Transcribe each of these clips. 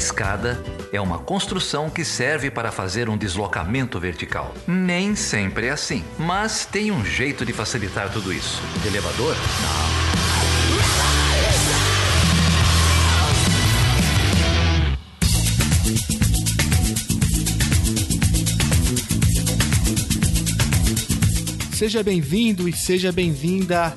escada é uma construção que serve para fazer um deslocamento vertical. Nem sempre é assim, mas tem um jeito de facilitar tudo isso. elevador? Não. Seja bem-vindo e seja bem-vinda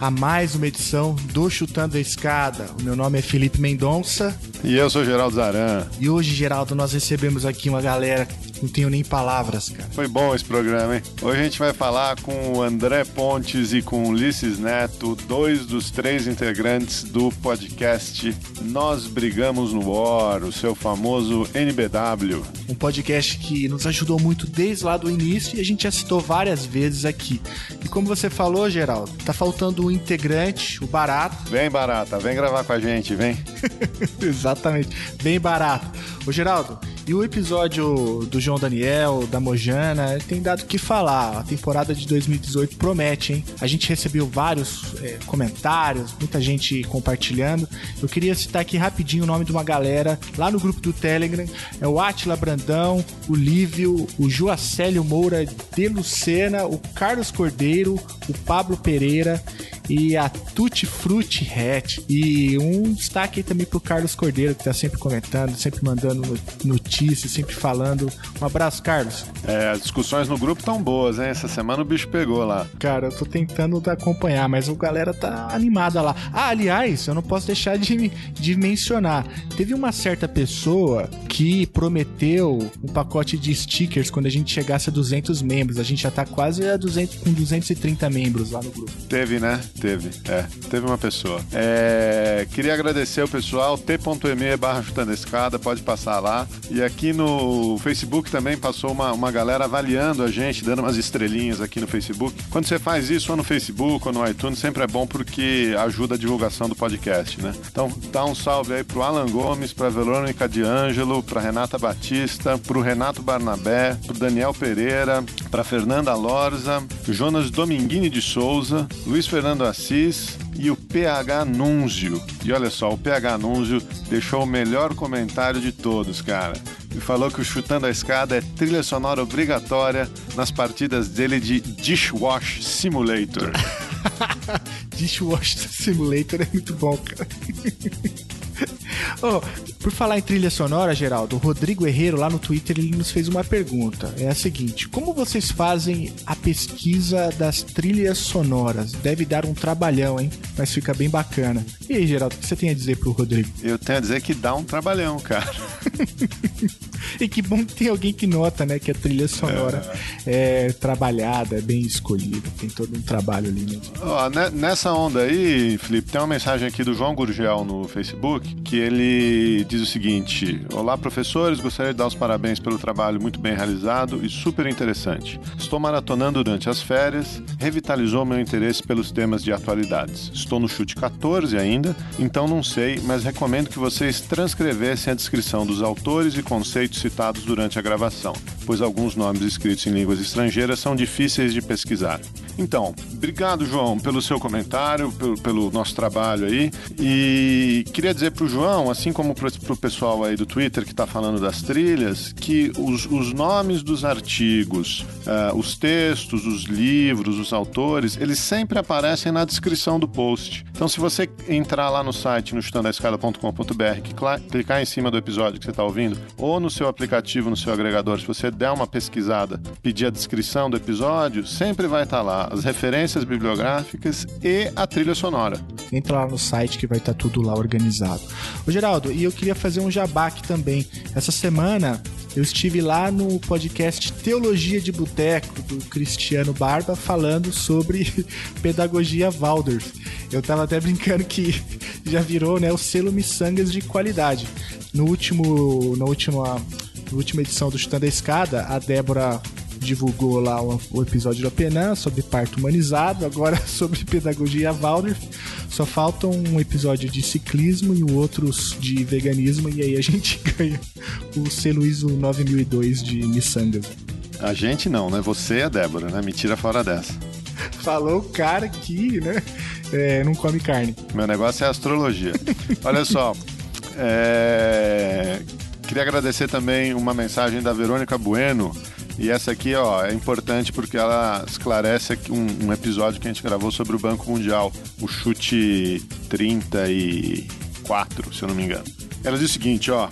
a mais uma edição do Chutando a Escada. O meu nome é Felipe Mendonça. E eu sou Geraldo Zaran. E hoje, Geraldo, nós recebemos aqui uma galera não tenho nem palavras, cara. Foi bom esse programa, hein? Hoje a gente vai falar com o André Pontes e com o Ulisses Neto, dois dos três integrantes do podcast Nós Brigamos no War, o seu famoso NBW. Um podcast que nos ajudou muito desde lá do início e a gente já citou várias vezes aqui. E como você falou, Geraldo, tá faltando um integrante, o Barato. Vem, Barata, vem gravar com a gente, vem. Exatamente, bem barato. Ô, Geraldo, e o episódio do João Daniel, da Mojana, tem dado o que falar. A temporada de 2018 promete, hein? A gente recebeu vários é, comentários, muita gente compartilhando. Eu queria citar aqui rapidinho o nome de uma galera lá no grupo do Telegram. É o Atila Brandão, o Lívio, o Joacélio Moura de Lucena, o Carlos Cordeiro, o Pablo Pereira e a Tutti Frutti Hat. E um destaque aí também pro Carlos Cordeiro, que tá sempre comentando, sempre mandando notícias, sempre falando. Um abraço, Carlos. É, as discussões no grupo tão boas, hein? Essa semana o bicho pegou lá. Cara, eu tô tentando acompanhar, mas a galera tá animada lá. Ah, aliás, eu não posso deixar de, de mencionar. Teve uma certa pessoa que prometeu um pacote de stickers quando a gente chegasse a 200 membros. A gente já tá quase a 200, com 230 membros lá no grupo. Teve, né? Teve, é. Teve uma pessoa. É, queria agradecer o pessoal, t.me barra chutando escada, pode passar lá. E aqui no Facebook também passou uma, uma galera avaliando a gente, dando umas estrelinhas aqui no Facebook. Quando você faz isso ou no Facebook ou no iTunes, sempre é bom porque ajuda a divulgação do podcast, né? Então dá um salve aí pro Alan Gomes, pra Verônica de Ângelo, pra Renata Batista, pro Renato Barnabé, pro Daniel Pereira, pra Fernanda Lorza, Jonas Dominguini de Souza, Luiz Fernando Assis e o PH Núnzio. E olha só, o PH Núnzio deixou o melhor comentário de todos, cara. E falou que o Chutando a Escada é trilha sonora obrigatória nas partidas dele de Dishwash Simulator. Dishwash Simulator é muito bom, cara. oh, por falar em trilha sonora, Geraldo, o Rodrigo Herreiro lá no Twitter ele nos fez uma pergunta. É a seguinte: como vocês fazem a pesquisa das trilhas sonoras? Deve dar um trabalhão, hein? Mas fica bem bacana. E aí, Geraldo, o que você tem a dizer pro Rodrigo? Eu tenho a dizer que dá um trabalhão, cara. e que bom que tem alguém que nota, né, que a trilha sonora é, é trabalhada, é bem escolhida, tem todo um trabalho ali. Né? Oh, nessa onda aí, Felipe, tem uma mensagem aqui do João Gurgel no Facebook que ele diz o seguinte: Olá, professores, gostaria de dar os parabéns pelo trabalho muito bem realizado e super interessante. Estou maratonando durante as férias, revitalizou meu interesse pelos temas de atualidades. Estou no chute 14 ainda, então não sei, mas recomendo que vocês transcrevessem a descrição dos autores e conceitos citados durante a gravação, pois alguns nomes escritos em línguas estrangeiras são difíceis de pesquisar. Então, obrigado, João, pelo seu comentário, pelo, pelo nosso trabalho aí. E queria dizer para o João, assim como para o pessoal aí do Twitter que está falando das trilhas, que os, os nomes dos artigos, uh, os textos, os livros, os autores, eles sempre aparecem na descrição do post. Então, se você entrar lá no site, no chutandoescada.com.br, clicar em cima do episódio que você está ouvindo, ou no seu aplicativo, no seu agregador, se você der uma pesquisada, pedir a descrição do episódio, sempre vai estar tá lá as referências bibliográficas e a trilha sonora. Entra lá no site que vai estar tá tudo lá organizado. Ô Geraldo, e eu queria fazer um jabá aqui também. Essa semana eu estive lá no podcast Teologia de Boteco do Cristiano Barba falando sobre pedagogia Waldorf. Eu tava até brincando que já virou, né, o selo Missangas de qualidade. No último, na última, na última edição do Chutando a Escada, a Débora divulgou lá o, o episódio do Apenan sobre parto humanizado, agora sobre pedagogia Waldorf. Só falta um episódio de ciclismo e o outro de veganismo, e aí a gente ganha o selo ISO 9002 de miçangas. A gente não, né? Você e a Débora, né? Me tira fora dessa. Falou o cara que, né? É, não come carne. Meu negócio é astrologia. Olha só, é... Queria agradecer também uma mensagem da Verônica Bueno. E essa aqui, ó, é importante porque ela esclarece um, um episódio que a gente gravou sobre o Banco Mundial, o chute 34, se eu não me engano. Ela diz o seguinte, ó.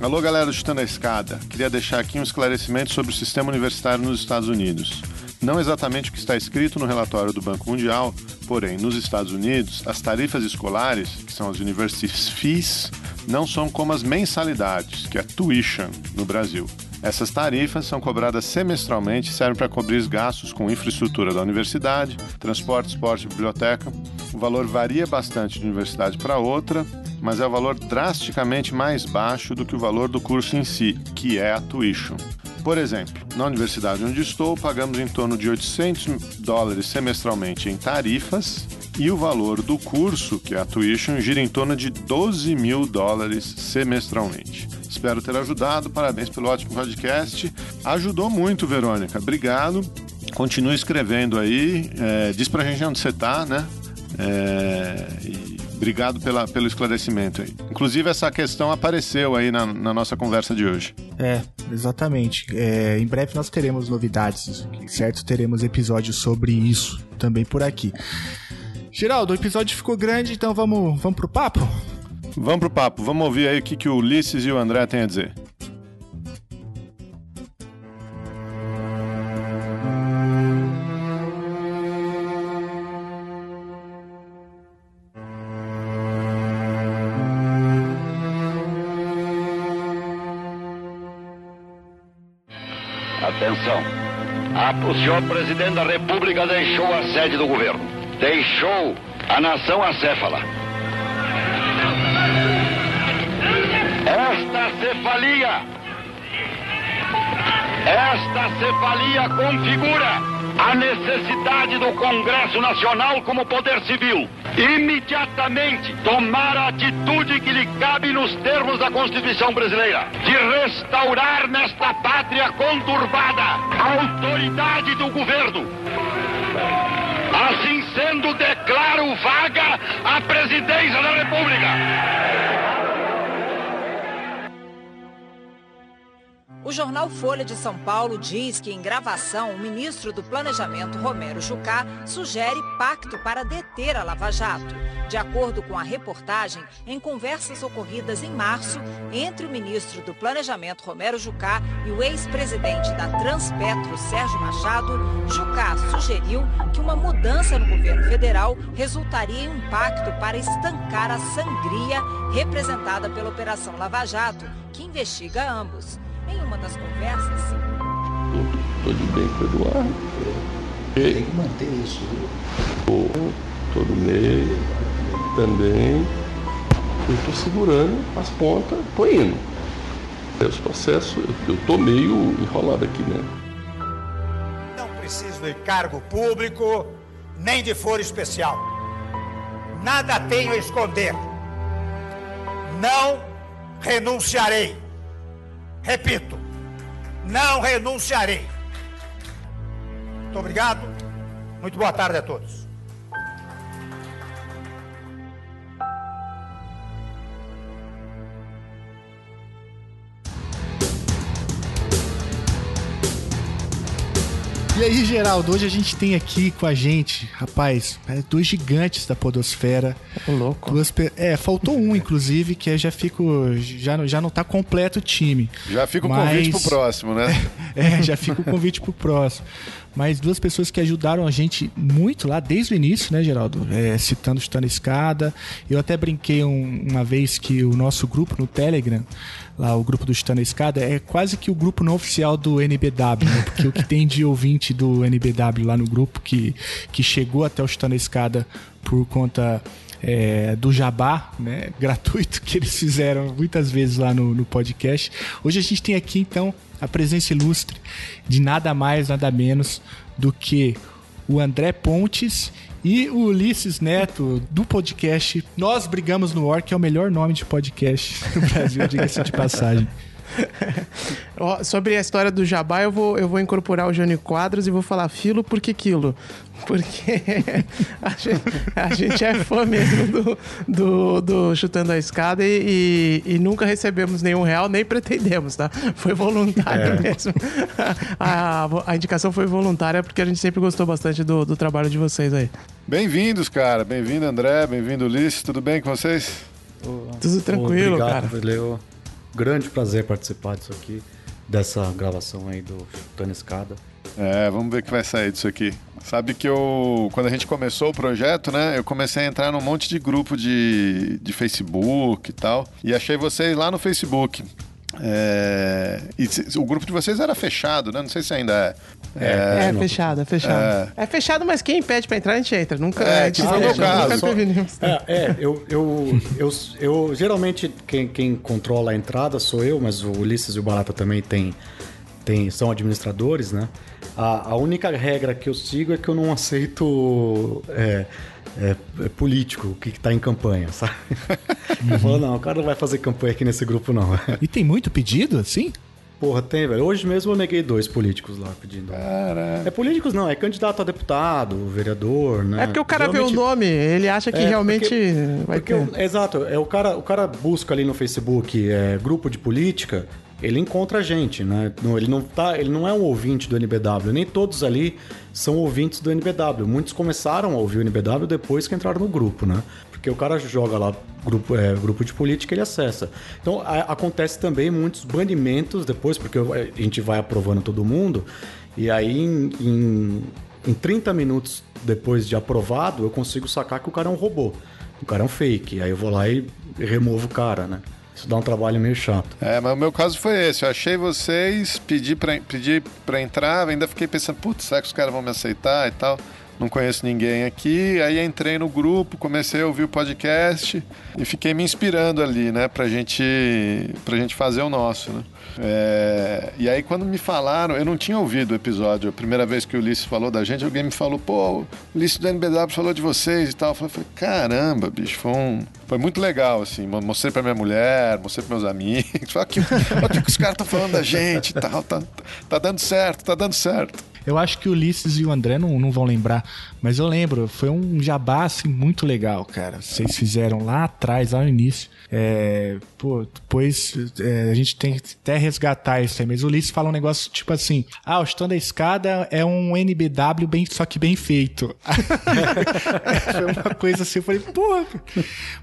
Alô, galera do Chutando a Escada. Queria deixar aqui um esclarecimento sobre o sistema universitário nos Estados Unidos. Não exatamente o que está escrito no relatório do Banco Mundial, porém, nos Estados Unidos, as tarifas escolares, que são as university fees, não são como as mensalidades, que é tuition no Brasil. Essas tarifas são cobradas semestralmente e servem para cobrir os gastos com infraestrutura da universidade, transporte, esporte e biblioteca. O valor varia bastante de universidade para outra, mas é o valor drasticamente mais baixo do que o valor do curso em si, que é a tuition. Por exemplo, na universidade onde estou, pagamos em torno de 800 dólares semestralmente em tarifas e o valor do curso, que é a tuition, gira em torno de 12 mil dólares semestralmente. Espero ter ajudado, parabéns pelo ótimo podcast. Ajudou muito, Verônica. Obrigado. Continue escrevendo aí. É, diz pra gente onde você tá, né? É, e obrigado pela, pelo esclarecimento aí. Inclusive, essa questão apareceu aí na, na nossa conversa de hoje. É, exatamente. É, em breve nós teremos novidades, certo? Teremos episódios sobre isso também por aqui. Geraldo, o episódio ficou grande, então vamos, vamos pro papo? Vamos pro papo, vamos ouvir aí o que, que o Ulisses e o André têm a dizer. Atenção. o senhor presidente da República deixou a sede do governo. Deixou a nação acéfala. Esta cefalia, esta cefalia configura a necessidade do Congresso Nacional como poder civil imediatamente tomar a atitude que lhe cabe nos termos da Constituição brasileira, de restaurar nesta pátria conturbada a autoridade do governo. Assim sendo, declaro vaga a presidência da República. O jornal Folha de São Paulo diz que, em gravação, o ministro do Planejamento, Romero Jucá, sugere pacto para deter a Lava Jato. De acordo com a reportagem, em conversas ocorridas em março entre o ministro do Planejamento, Romero Jucá, e o ex-presidente da Transpetro, Sérgio Machado, Jucá sugeriu que uma mudança no governo federal resultaria em um pacto para estancar a sangria representada pela Operação Lava Jato, que investiga ambos. Em uma das conversas. Estou de bem com o Eduardo. Tem que manter isso. Estou no meio também. Eu estou segurando as pontas, estou indo. Esse processo, eu estou meio enrolado aqui, né? Não preciso de cargo público, nem de foro especial. Nada tenho a esconder. Não renunciarei. Repito, não renunciarei. Muito obrigado. Muito boa tarde a todos. E aí, Geraldo, hoje a gente tem aqui com a gente, rapaz, é, dois gigantes da podosfera. Ô, louco. Duas. É, faltou um, inclusive, que eu já fico. Já, já não tá completo o time. Já fica o Mas- convite pro próximo, né? É, já fica o convite pro próximo. Mas duas pessoas que ajudaram a gente muito lá desde o início, né, Geraldo? É, citando Chutando a Escada. Eu até brinquei um- uma vez que o nosso grupo no Telegram, lá o grupo do Chutando a Escada, é quase que o grupo não oficial do NBW, né? Porque o que tem de ouvinte do NBW lá no grupo que, que chegou até o Chutando a Escada por conta é, do jabá, né, gratuito que eles fizeram muitas vezes lá no, no podcast. Hoje a gente tem aqui então a presença ilustre de nada mais, nada menos do que o André Pontes e o Ulisses Neto do podcast Nós Brigamos no Or, que é o melhor nome de podcast do Brasil, diga-se de passagem. Sobre a história do Jabá, eu vou, eu vou incorporar o Jânio Quadros e vou falar filo por que quilo. Porque a gente, a gente é fã mesmo do, do, do Chutando a Escada e, e, e nunca recebemos nenhum real, nem pretendemos, tá? Foi voluntário É. mesmo. A, a indicação foi voluntária porque a gente sempre gostou bastante do, do trabalho de vocês aí. Bem-vindos, cara. Bem-vindo, André. Bem-vindo, Ulisses. Tudo bem com vocês? Tudo tranquilo, Obrigado, cara. Valeu. Grande prazer participar disso aqui, dessa gravação aí do Chutando Escada. É, vamos ver o que vai sair disso aqui. Sabe que eu, quando a gente começou o projeto, né, eu comecei a entrar num monte de grupo de, de Facebook e tal, e achei vocês lá no Facebook. É, e o grupo de vocês era fechado, né? Não sei se ainda é. É, fechado, é fechado. É. fechado, mas quem pede pra entrar, a gente entra. Nunca, É, a gente o nunca caso. prevenimos. É, é eu, eu, eu, eu- geralmente quem, quem controla a entrada sou eu, mas o Ulisses e o Barata também tem, tem, são administradores, né? A, a única regra que eu sigo é que eu não aceito é, é, é político que está em campanha, sabe? Eu falo, não, o cara não vai fazer campanha aqui nesse grupo, não. E tem muito pedido, assim? Porra, tem, velho. Hoje mesmo eu neguei dois políticos lá pedindo. É políticos não, é candidato a deputado, vereador, né? É porque o cara vê o nome, ele acha que É, realmente porque- vai porque ter. o- exato, é o cara, o cara busca ali no Facebook é, grupo de política, ele encontra a gente, né? Não, ele não tá, ele não é um ouvinte do NBW, nem todos ali são ouvintes do NBW. Muitos começaram a ouvir o NBW depois que entraram no grupo, né? Porque o cara joga lá grupo, é, grupo de política ele acessa. Então a- acontece também muitos banimentos depois, porque a gente vai aprovando todo mundo, e aí em, em, em 30 minutos depois de aprovado, eu consigo sacar que o cara é um robô. O cara é um fake. Aí eu vou lá e removo o cara, né? Isso dá um trabalho meio chato. É, mas o meu caso foi esse. Eu achei vocês, pedi pra, pedi pra entrar, ainda fiquei pensando, putz, será que os caras vão me aceitar e tal? Não conheço ninguém aqui. Aí entrei no grupo, comecei a ouvir o podcast e fiquei me inspirando ali, né, pra gente, pra gente fazer o nosso, né? É, e aí quando me falaram, eu não tinha ouvido o episódio, a primeira vez que o Ulisses falou da gente, alguém me falou, pô, o Ulisses do NBW falou de vocês e tal. Eu falei, caramba, bicho, foi, um, foi muito legal, assim. Mo- Mostrei pra minha mulher, mostrei pros meus amigos. Olha o que, que os caras estão falando da gente e tal. Tá, tá dando certo, tá dando certo. Eu acho que o Ulisses e o André não, não vão lembrar, mas eu lembro, foi um jabá assim, muito legal, cara. Vocês fizeram lá atrás, lá no início. É, pô, depois é, a gente tem que até resgatar isso aí, mas o Ulisses fala um negócio tipo assim: ah, o Chutando a Escada é um NBW bem, só que bem feito. foi uma coisa assim, eu falei, pô.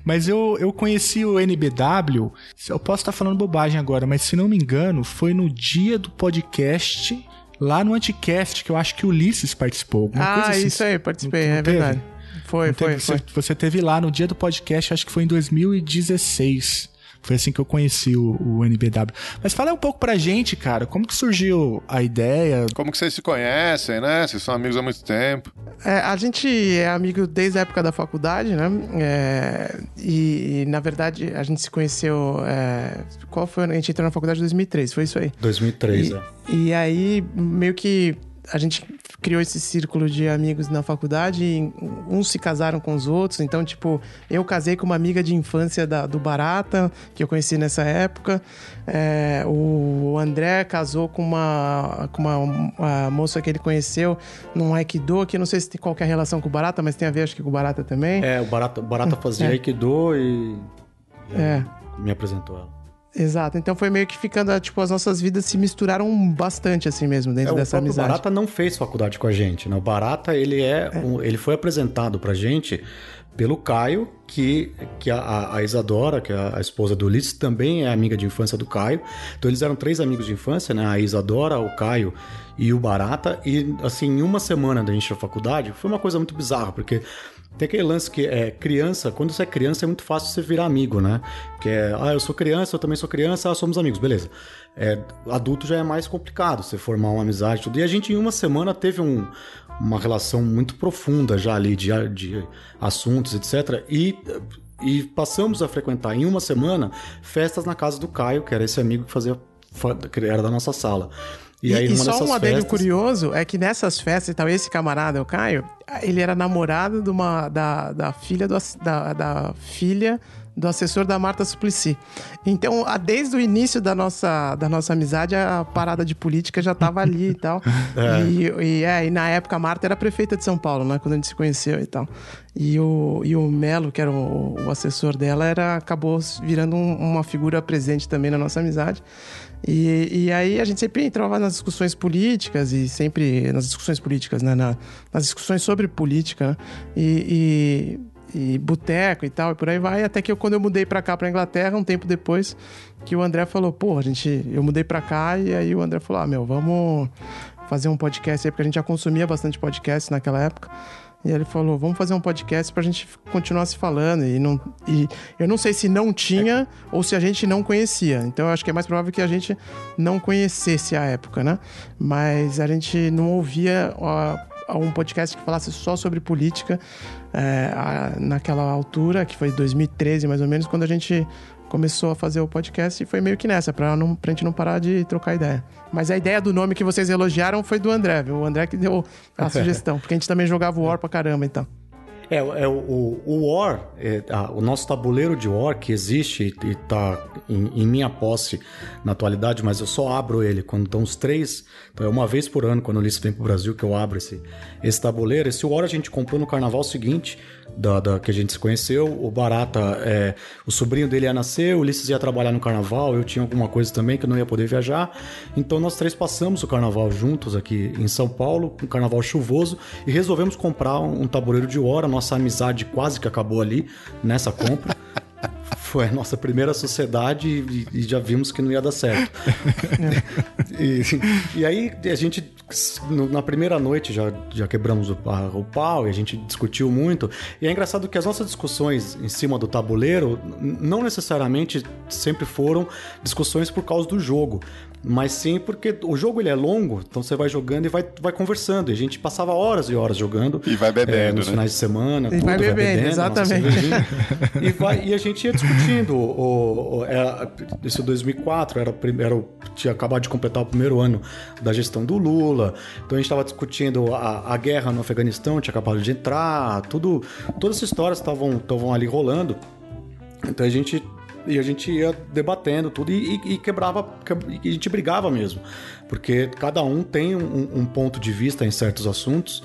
Mas eu, eu conheci o NBW, eu posso estar falando bobagem agora, mas se não me engano, foi no dia do podcast lá no Anticast, que eu acho que o Ulisses participou. Ah, assim. isso aí, participei, Não é teve? verdade. Foi, foi, teve? foi. Você, você teve lá no dia do podcast, acho que foi em 2016. Foi assim que eu conheci o, o NBW. Mas fala um pouco pra gente, cara, como que surgiu a ideia? Como que vocês se conhecem, né? Vocês são amigos há muito tempo. É, a gente é amigo desde a época da faculdade, né? É, e, e, na verdade, a gente se conheceu. é, qual foi? A gente entrou na faculdade em 2003, foi isso aí. 2003, E, é. e aí, meio que a gente criou esse círculo de amigos na faculdade e uns se casaram com os outros. Então, tipo, eu casei com uma amiga de infância da- do Barata, que eu conheci nessa época. É, o André casou com uma, com uma, uma moça que ele conheceu num Aikido, que eu não sei se tem qualquer relação com o Barata, mas tem a ver, acho que com o Barata também. É, o Barata, o Barata fazia É. Aikido e, e É. me apresentou ela. Exato. Então foi meio que ficando, tipo, as nossas vidas se misturaram bastante assim mesmo É, dentro o dessa amizade. Barata não fez faculdade com a gente, né? O Barata, ele é, um- ele foi apresentado pra gente pelo Caio, que, que a, a Isadora, que é a esposa do Ulisses, também é amiga de infância do Caio. Então eles eram três amigos de infância, né? A Isadora, o Caio e o Barata. E assim, em uma semana da gente na faculdade, foi uma coisa muito bizarra, porque tem aquele lance que é criança, quando você é criança é muito fácil você virar amigo, né? Que é, ah, eu sou criança, eu também sou criança, ah, somos amigos, beleza. É, adulto já é mais complicado você formar uma amizade e tudo. E a gente em uma semana teve um- uma relação muito profunda já ali de, de assuntos, etc. E, e passamos a frequentar em uma semana festas na casa do Caio, que era esse amigo que fazia fa- que era da nossa sala. E, aí, e só um adendo festas- curioso é que nessas festas e tal, esse camarada, o Caio, ele era namorado de uma, da, da filha do, da, da filha do assessor da Marta Suplicy. Então, desde o início da nossa, da nossa amizade, a parada de política já estava ali e tal. É. E, e, é, e na época a Marta era prefeita de São Paulo, né? Quando a gente se conheceu e tal. E o, e o Melo, que era o, o assessor dela, era, acabou virando um, uma figura presente também na nossa amizade. E, e aí a gente sempre entrava nas discussões políticas e sempre nas discussões políticas, né? Na, nas discussões sobre política, né? e, e, e boteco e tal, e por aí vai. Até que eu, quando eu mudei para cá, para Inglaterra, um tempo depois, que o André falou, pô, a gente, eu mudei para cá e aí o André falou, ah, meu, vamos fazer um podcast aí, porque a gente já consumia bastante podcast naquela época. E ele falou: vamos fazer um podcast pra gente continuar se falando. E, não, e eu não sei se não tinha ou se a gente não conhecia. Então eu acho que é mais provável que a gente não conhecesse a época, né? Mas a gente não ouvia ó, um podcast que falasse só sobre política é, a, naquela altura, que foi 2013 mais ou menos, quando a gente começou a fazer o podcast e foi meio que nessa, pra, não, pra gente não parar de trocar ideia. Mas a ideia do nome que vocês elogiaram foi do André, viu? O André que deu a sugestão, porque a gente também jogava o War pra caramba, então. É, é o, o War, é, a, o nosso tabuleiro de War que existe e está em, em, minha posse na atualidade, mas eu só abro ele quando estão os três. Então é uma vez por ano, quando o Ulisses vem para o Brasil, que eu abro esse, esse tabuleiro. Esse War a gente comprou no carnaval seguinte, da, da, que a gente se conheceu. O Barata, é, o sobrinho dele ia nascer, o Ulisses ia trabalhar no carnaval, eu tinha alguma coisa também que eu não ia poder viajar. Então nós três passamos o carnaval juntos aqui em São Paulo, um carnaval chuvoso, e resolvemos comprar um, um tabuleiro de hora. Nossa amizade quase que acabou ali nessa compra. Foi a nossa primeira sociedade e, e já vimos que não ia dar certo. e, e, aí a gente, na primeira noite, já, já quebramos o, a, o pau e a gente discutiu muito. E é engraçado que as nossas discussões em cima do tabuleiro não necessariamente sempre foram discussões por causa do jogo mas sim porque o jogo ele é longo, então você vai jogando e vai, vai conversando. E a gente passava horas e horas jogando. E vai bebendo, é, nos né? finais de semana. E tudo, vai, bebendo, vai bebendo, exatamente. e, vai, e a gente ia discutindo. O, o, era, esse 2004 era, era, tinha acabado de completar o primeiro ano da gestão do Lula. Então a gente estava discutindo a, a guerra no Afeganistão, tinha acabado de entrar, tudo, todas essas histórias estavam ali rolando. Então a gente e a gente ia debatendo tudo e, e, quebrava, e a gente brigava mesmo. Porque cada um tem um, um ponto de vista em certos assuntos.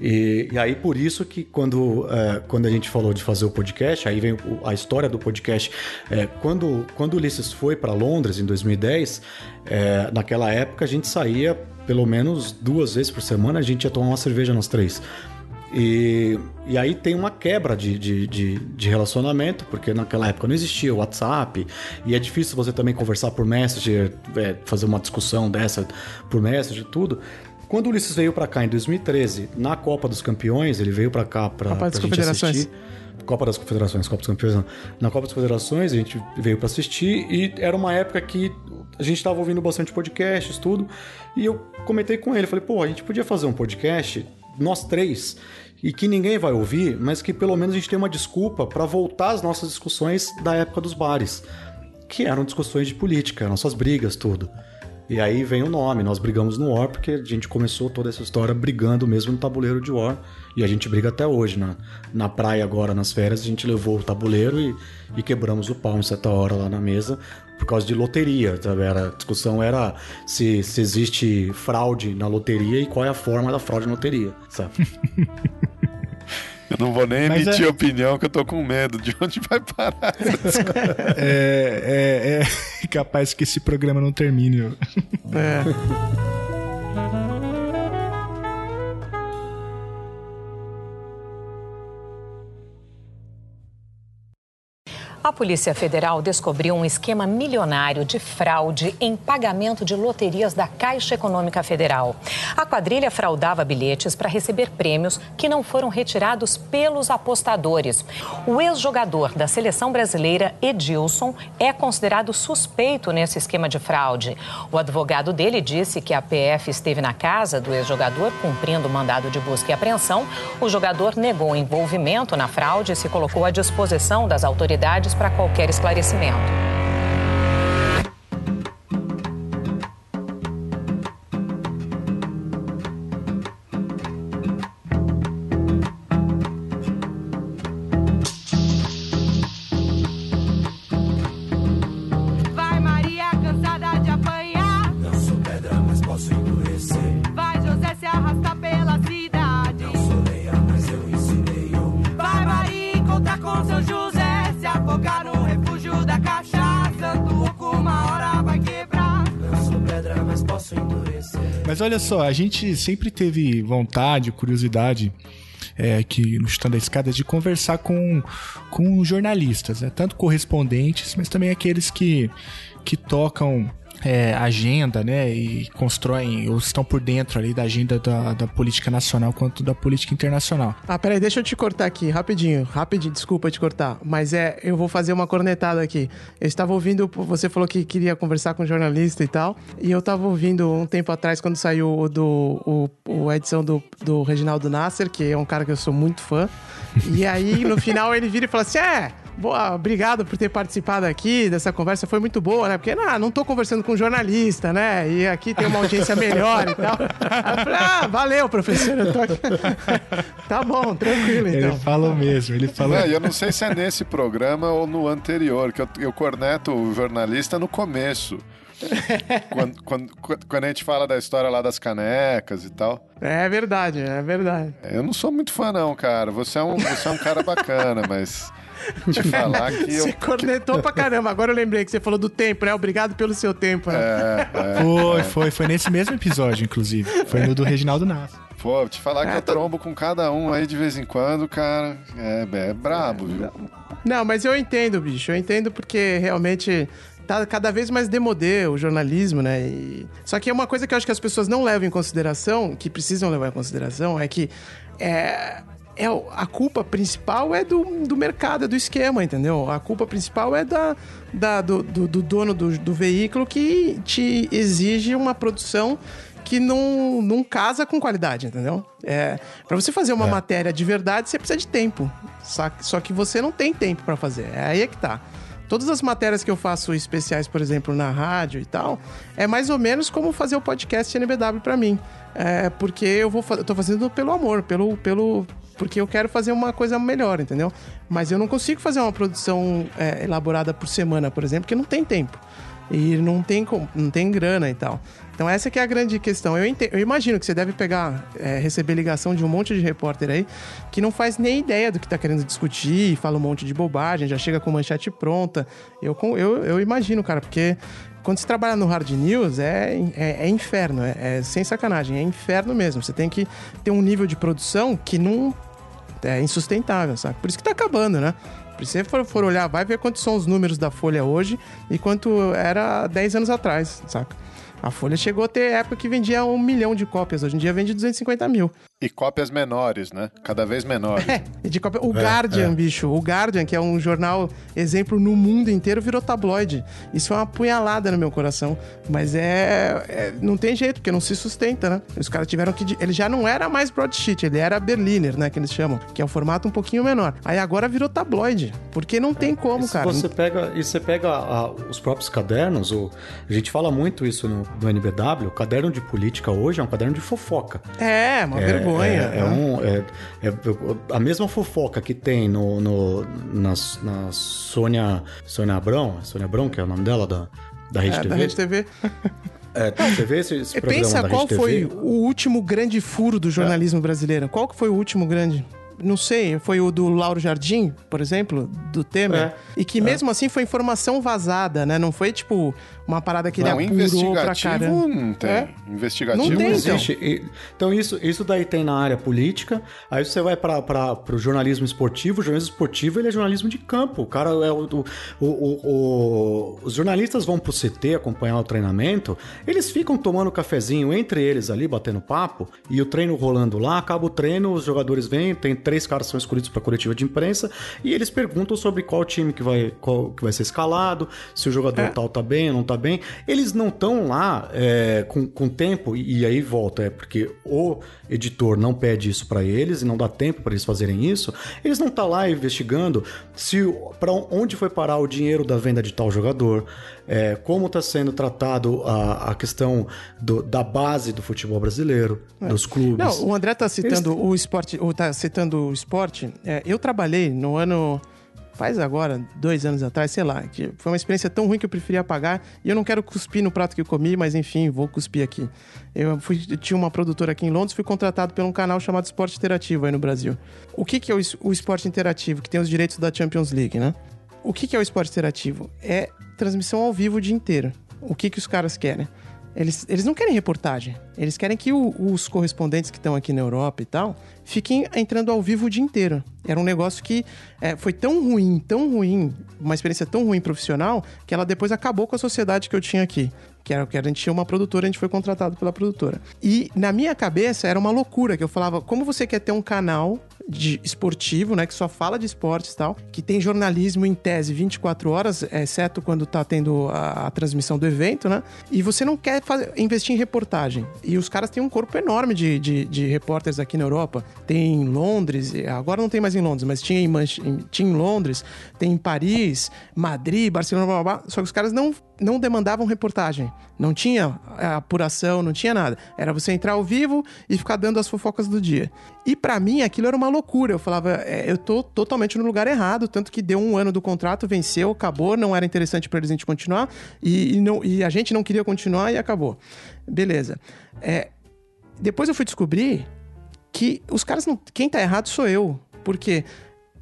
E, e, aí, por isso que quando, é, quando a gente falou de fazer o podcast, aí vem a história do podcast. É, quando, quando o Ulisses foi para Londres em 2010, é, naquela época a gente saía pelo menos duas vezes por semana, a gente ia tomar uma cerveja nós três. E, e aí tem uma quebra de, de, de, de, relacionamento, porque naquela época não existia o WhatsApp, e é difícil você também conversar por Messenger, é, fazer uma discussão dessa por Messenger, tudo. Quando o Ulisses veio para cá em 2013, na Copa dos Campeões, ele veio para cá para Copa das Confederações. Assistir. Copa das Confederações, Copa dos Campeões, não. Na Copa das Confederações, a gente veio para assistir e era uma época que a gente estava ouvindo bastante podcasts, tudo. E eu comentei com ele, falei, pô, a gente podia fazer um podcast, nós três, e que ninguém vai ouvir, mas que pelo menos a gente tem uma desculpa para voltar às nossas discussões da época dos bares, que eram discussões de política, nossas brigas, tudo. E aí vem o nome, nós brigamos no War porque a gente começou toda essa história brigando mesmo no tabuleiro de War. E a gente briga até hoje. Na, na praia agora, nas férias, a gente levou o tabuleiro e, e quebramos o pau em certa hora lá na mesa por causa de loteria. Sabe? Era, a discussão era se, se existe fraude na loteria e qual é a forma da fraude na loteria, sabe? Eu não vou nem Mas emitir é... opinião, que eu tô com medo de onde vai parar. é, é, é capaz que esse programa não termine. É. A Polícia Federal descobriu um esquema milionário de fraude em pagamento de loterias da Caixa Econômica Federal. A quadrilha fraudava bilhetes para receber prêmios que não foram retirados pelos apostadores. O ex-jogador da seleção brasileira, Edilson, é considerado suspeito nesse esquema de fraude. O advogado dele disse que a PF esteve na casa do ex-jogador cumprindo o mandado de busca e apreensão. O jogador negou envolvimento na fraude e se colocou à disposição das autoridades para qualquer esclarecimento. Mas olha só, a gente sempre teve vontade, curiosidade é, aqui no Chutando a Escada de conversar com, com jornalistas, né? tanto correspondentes, mas também aqueles que, que tocam é, agenda, né, e constroem ou estão por dentro ali da agenda da, da política nacional quanto da política internacional. Ah, peraí, deixa eu te cortar aqui, rapidinho, rapidinho, desculpa te cortar, mas é, eu vou fazer uma cornetada aqui. Eu estava ouvindo, você falou que queria conversar com um jornalista e tal, e eu estava ouvindo um tempo atrás, quando saiu o do, o, a edição do, do Reginaldo Nasser, que é um cara que eu sou muito fã, e aí no final ele vira e fala assim, é... Boa, obrigado por ter participado aqui dessa conversa, foi muito boa, né? Porque não, não tô conversando com um jornalista, né? E aqui tem uma audiência melhor e tal. Falei, ah, valeu, professor, eu tô aqui. tá bom, tranquilo então. Ele falou mesmo, ele falou. É, eu não sei se é nesse programa ou no anterior, que eu, eu corneto o jornalista no começo. quando, quando, quando, a gente fala da história lá das canecas e tal. É verdade, é verdade. Eu não sou muito fã, não, cara. Você é um, você é um cara bacana, mas te falar que eu... Você cornetou pra caramba. Agora eu lembrei que você falou do tempo, né? Obrigado pelo seu tempo. Né? É, é, foi, é. foi. Foi nesse mesmo episódio, inclusive. Foi no do Reginaldo Nasso. Pô, te falar que é, eu trombo com cada um aí de vez em quando, cara. É, é brabo, viu? Não, mas eu entendo, bicho. Eu entendo porque realmente tá cada vez mais demodê o jornalismo, né? E... Só que é uma coisa que eu acho que as pessoas não levam em consideração, que precisam levar em consideração, é que é, é, a culpa principal é do, do mercado, é do esquema, entendeu? A culpa principal é da, da do, do, do, dono do, do veículo que te exige uma produção que não, não casa com qualidade, entendeu? É, para você fazer uma é. matéria de verdade, você precisa de tempo. Só, só que você não tem tempo para fazer. É aí é que tá. Todas as matérias que eu faço especiais, por exemplo, na rádio e tal, é mais ou menos como fazer o podcast NBW para mim. É porque eu vou eu tô fazendo pelo amor, pelo, pelo, porque eu quero fazer uma coisa melhor, entendeu? Mas eu não consigo fazer uma produção é, elaborada por semana, por exemplo, porque não tem tempo. E não tem, não tem grana e tal. Então essa que é a grande questão. Eu, eu imagino que você deve pegar, é, receber ligação de um monte de repórter aí que não faz nem ideia do que está querendo discutir, fala um monte de bobagem, já chega com manchete pronta. Eu, eu, eu imagino, cara, porque quando você trabalha no hard news, é, é, é inferno, é, é, sem sacanagem, é inferno mesmo. Você tem que ter um nível de produção que não é insustentável, sabe? Por isso que tá acabando, né? Se você for, for olhar, vai ver quantos são os números da Folha hoje e quanto era 10 anos atrás, saca? A Folha chegou a ter época que vendia um milhão de cópias, hoje em dia vende 250 mil. E cópias menores, né? Cada vez menores. É, de cópia... O é, Guardian, é. bicho. O Guardian, que é um jornal exemplo no mundo inteiro, virou tabloide. Isso é uma punhalada no meu coração. Mas é, é. Não tem jeito, porque não se sustenta, né? Os caras tiveram que. Ele já não era mais broadsheet, ele era Berliner, né? Que eles chamam. Que é um formato um pouquinho menor. Aí agora virou tabloide. Porque não tem como, cara. Você pega, e você pega a, os próprios cadernos, o, a gente fala muito isso no, no NBW, o caderno de política hoje é um caderno de fofoca. É, uma é, vergonha vergonha. É, é, um, é, é, a mesma fofoca que tem no, no, na, na Sônia, Sônia Abrão, Sônia Abrão, que é o nome dela, da, da Rede é, TV. Da Rede TV. É, você vê esse, esse programa Pensa qual foi o último grande furo do jornalismo brasileiro. Qual que foi o último grande? Não sei, foi o do Lauro Jardim, por exemplo, do Temer. É, e que é. mesmo assim foi informação vazada, né? Não foi tipo uma parada que não, ele apurou pra caramba. Não tem. É? Investigativo não, tem, não existe. Então. então, isso, isso daí tem na área política. Aí você vai para o jornalismo esportivo. O jornalismo esportivo ele é jornalismo de campo. O cara é o, o, o, o os jornalistas vão pro CT acompanhar o treinamento. Eles ficam tomando cafezinho entre eles ali, batendo papo, e o treino rolando lá. Acaba o treino, os jogadores vêm, tem três caras são escolhidos para coletiva de imprensa e eles perguntam sobre qual time que vai, qual, que vai ser escalado, se o jogador é. tal tá bem ou não tá bem. Eles não estão lá é, com, com tempo, e aí volta, é porque o editor não pede isso para eles e não dá tempo para eles fazerem isso. Eles não estão tá lá investigando se para onde foi parar o dinheiro da venda de tal jogador, é, como está sendo tratado a, a questão do, da base do futebol brasileiro, é. dos clubes. Não, o André está citando Eles... o esporte, ou tá citando o esporte. É, eu trabalhei no ano faz agora, dois anos atrás, sei lá, que foi uma experiência tão ruim que eu preferi apagar. E eu não quero cuspir no prato que eu comi, mas enfim, vou cuspir aqui. Eu, fui, eu tinha uma produtora aqui em Londres, fui contratado por um canal chamado Esporte Interativo aí no Brasil. O que, que é o, o esporte interativo? Que tem os direitos da Champions League, né? O que, que é o esporte interativo? É transmissão ao vivo o dia inteiro. O que, que os caras querem? Eles, eles não querem reportagem. Eles querem que o, os correspondentes que estão aqui na Europa e tal fiquem entrando ao vivo o dia inteiro. Era um negócio que é, foi tão ruim, tão ruim, uma experiência tão ruim profissional, que ela depois acabou com a sociedade que eu tinha aqui. Que era que a gente tinha uma produtora, a gente foi contratado pela produtora. E na minha cabeça era uma loucura, que eu falava, como você quer ter um canal de esportivo, né, que só fala de esportes e tal, que tem jornalismo em tese 24 horas, exceto quando tá tendo a, a transmissão do evento, né? E você não quer fazer, investir em reportagem. E os caras têm um corpo enorme de, de, de repórteres aqui na Europa. Tem em Londres, agora não tem mais em Londres, mas tinha em, Manch tinha em Londres, tem em Paris, Madrid, Barcelona, blá, blá, blá. Só que os caras não não demandavam reportagem. Não tinha é, apuração, não tinha nada. Era você entrar ao vivo e ficar dando as fofocas do dia. E para mim aquilo era uma loucura. Eu falava, é, eu tô totalmente no lugar errado. Tanto que deu um ano do contrato, venceu, acabou, não era interessante para eles a gente continuar. E, e, não, e, a gente não queria continuar e acabou. Beleza. É, depois eu fui descobrir que os caras não. Quem tá errado sou eu. Porque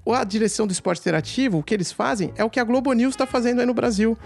a direção do esporte interativo, o que eles fazem é o que a Globo News está fazendo aí no Brasil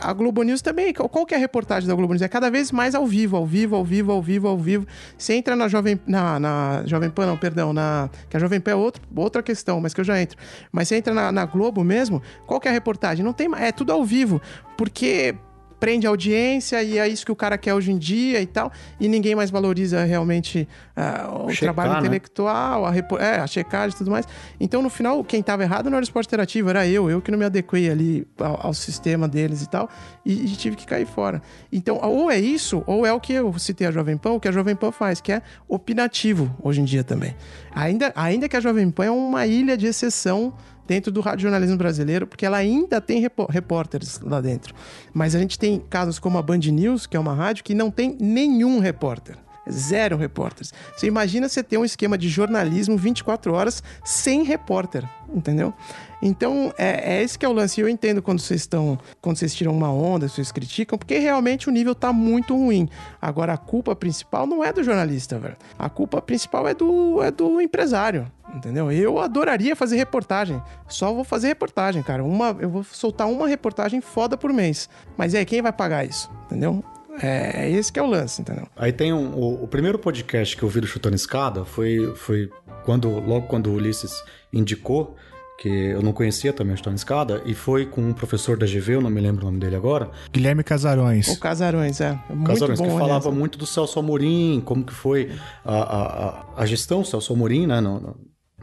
a Globo News também, qual que é a reportagem da Globo News? É cada vez mais ao vivo, ao vivo, ao vivo, ao vivo, ao vivo. Você entra na Jovem, na, na Jovem Pan, não, perdão, na, que a Jovem Pan é outro, outra questão, mas que eu já entro. Mas você entra na, na Globo mesmo, qual que é a reportagem? Não tem, é tudo ao vivo, porque prende a audiência e é isso que o cara quer hoje em dia e tal, e ninguém mais valoriza realmente uh, o Checar, trabalho né? intelectual, a, é, a checagem e tudo mais. Então, no final, quem estava errado não era o esporte interativo, era eu, eu que não me adequei ali ao, ao sistema deles e tal, e, e, tive que cair fora. Então, ou é isso, ou é o que eu citei a Jovem Pan, o que a Jovem Pan faz, que é opinativo hoje em dia também. Ainda, ainda que a Jovem Pan é uma ilha de exceção dentro do jornalismo brasileiro, porque ela ainda tem repórteres lá dentro. Mas a gente tem casos como a Band News, que é uma rádio que não tem nenhum repórter. Zero repórteres. Você imagina você ter um esquema de jornalismo 24 horas sem repórter, entendeu? Então, é, é esse que é o lance. Eu entendo quando vocês estão. Quando vocês tiram uma onda, vocês criticam, porque realmente o nível tá muito ruim. Agora, a culpa principal não é do jornalista, velho. A culpa principal é do, é do empresário. Entendeu? Eu adoraria fazer reportagem. Só vou fazer reportagem, cara. Uma, eu vou soltar uma reportagem foda por mês. Mas é quem vai pagar isso? Entendeu? É, é esse que é o lance, entendeu? Aí tem um, o, o, primeiro podcast que eu vi do Chutando Escada foi, foi quando, logo quando o Ulisses indicou, que eu não conhecia também o Chutando Escada, e foi com um professor da GV, eu não me lembro o nome dele agora. Guilherme Casarões. O Casarões, é. Muito Casarões, bom, que falava aliás. muito do Celso Amorim, como que foi a, a, a gestão do Celso Amorim, né, no, no,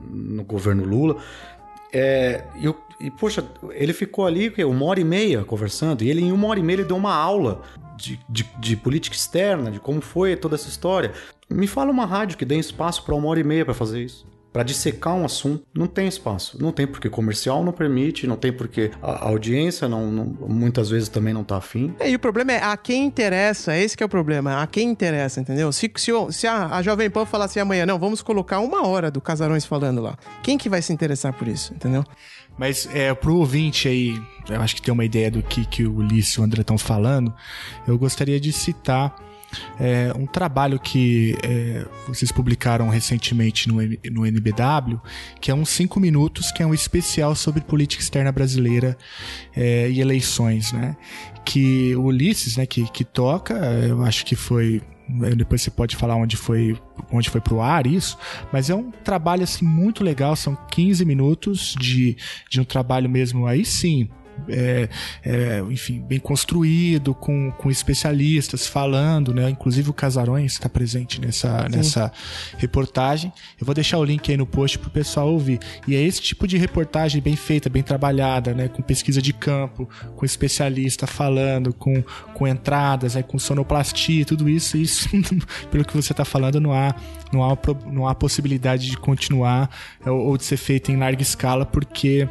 no governo Lula. É, e, e, poxa, ele ficou ali uma hora e meia conversando, e ele em uma hora e meia ele deu uma aula de, de, de, política externa, de como foi toda essa história. Me fala uma rádio que dê espaço para uma hora e meia para fazer isso. Para dissecar um assunto, não tem espaço. Não tem porque comercial não permite, não tem porque a audiência não, não muitas vezes também não tá afim. É, e o problema é a quem interessa, esse que é o problema, a quem interessa, entendeu? Se, se, se a, a Jovem Pan falar assim amanhã, não, vamos colocar uma hora do Casarões falando lá. Quem que vai se interessar por isso, entendeu? Mas é, pro ouvinte aí, eu acho que tem uma ideia do que, que o Ulisses e o André estão falando, eu gostaria de citar é, um trabalho que é, vocês publicaram recentemente no, no NBW, que é uns 5 minutos, que é um especial sobre política externa brasileira é, e eleições, né? Que o Ulisses, né, que, que toca, eu acho que foi depois você pode falar onde foi onde foi pro ar isso, mas é um trabalho assim muito legal, são 15 minutos de, de um trabalho mesmo aí sim, é, é, enfim, bem construído, com, com especialistas falando, né? Inclusive o Casarões está presente nessa, nessa reportagem. Eu vou deixar o link aí no post para o pessoal ouvir. E é esse tipo de reportagem bem feita, bem trabalhada, né? Com pesquisa de campo, com especialista falando, com, com entradas, né? com sonoplastia, tudo isso. Isso, pelo que você está falando, não há, não, há, não há possibilidade de continuar ou, ou de ser feito em larga escala, porque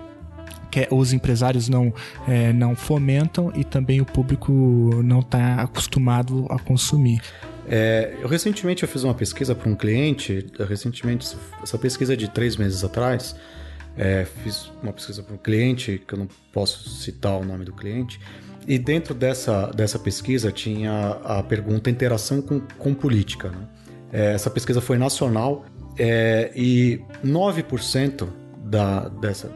que os empresários não, é, não fomentam e também o público não está acostumado a consumir. É, eu recentemente eu fiz uma pesquisa para um cliente, recentemente, essa pesquisa é de três meses atrás, é, fiz uma pesquisa para um cliente, que eu não posso citar o nome do cliente, e dentro dessa, dessa pesquisa tinha a pergunta interação com, com política. Né? É, essa pesquisa foi nacional é, e 9% da, dessa,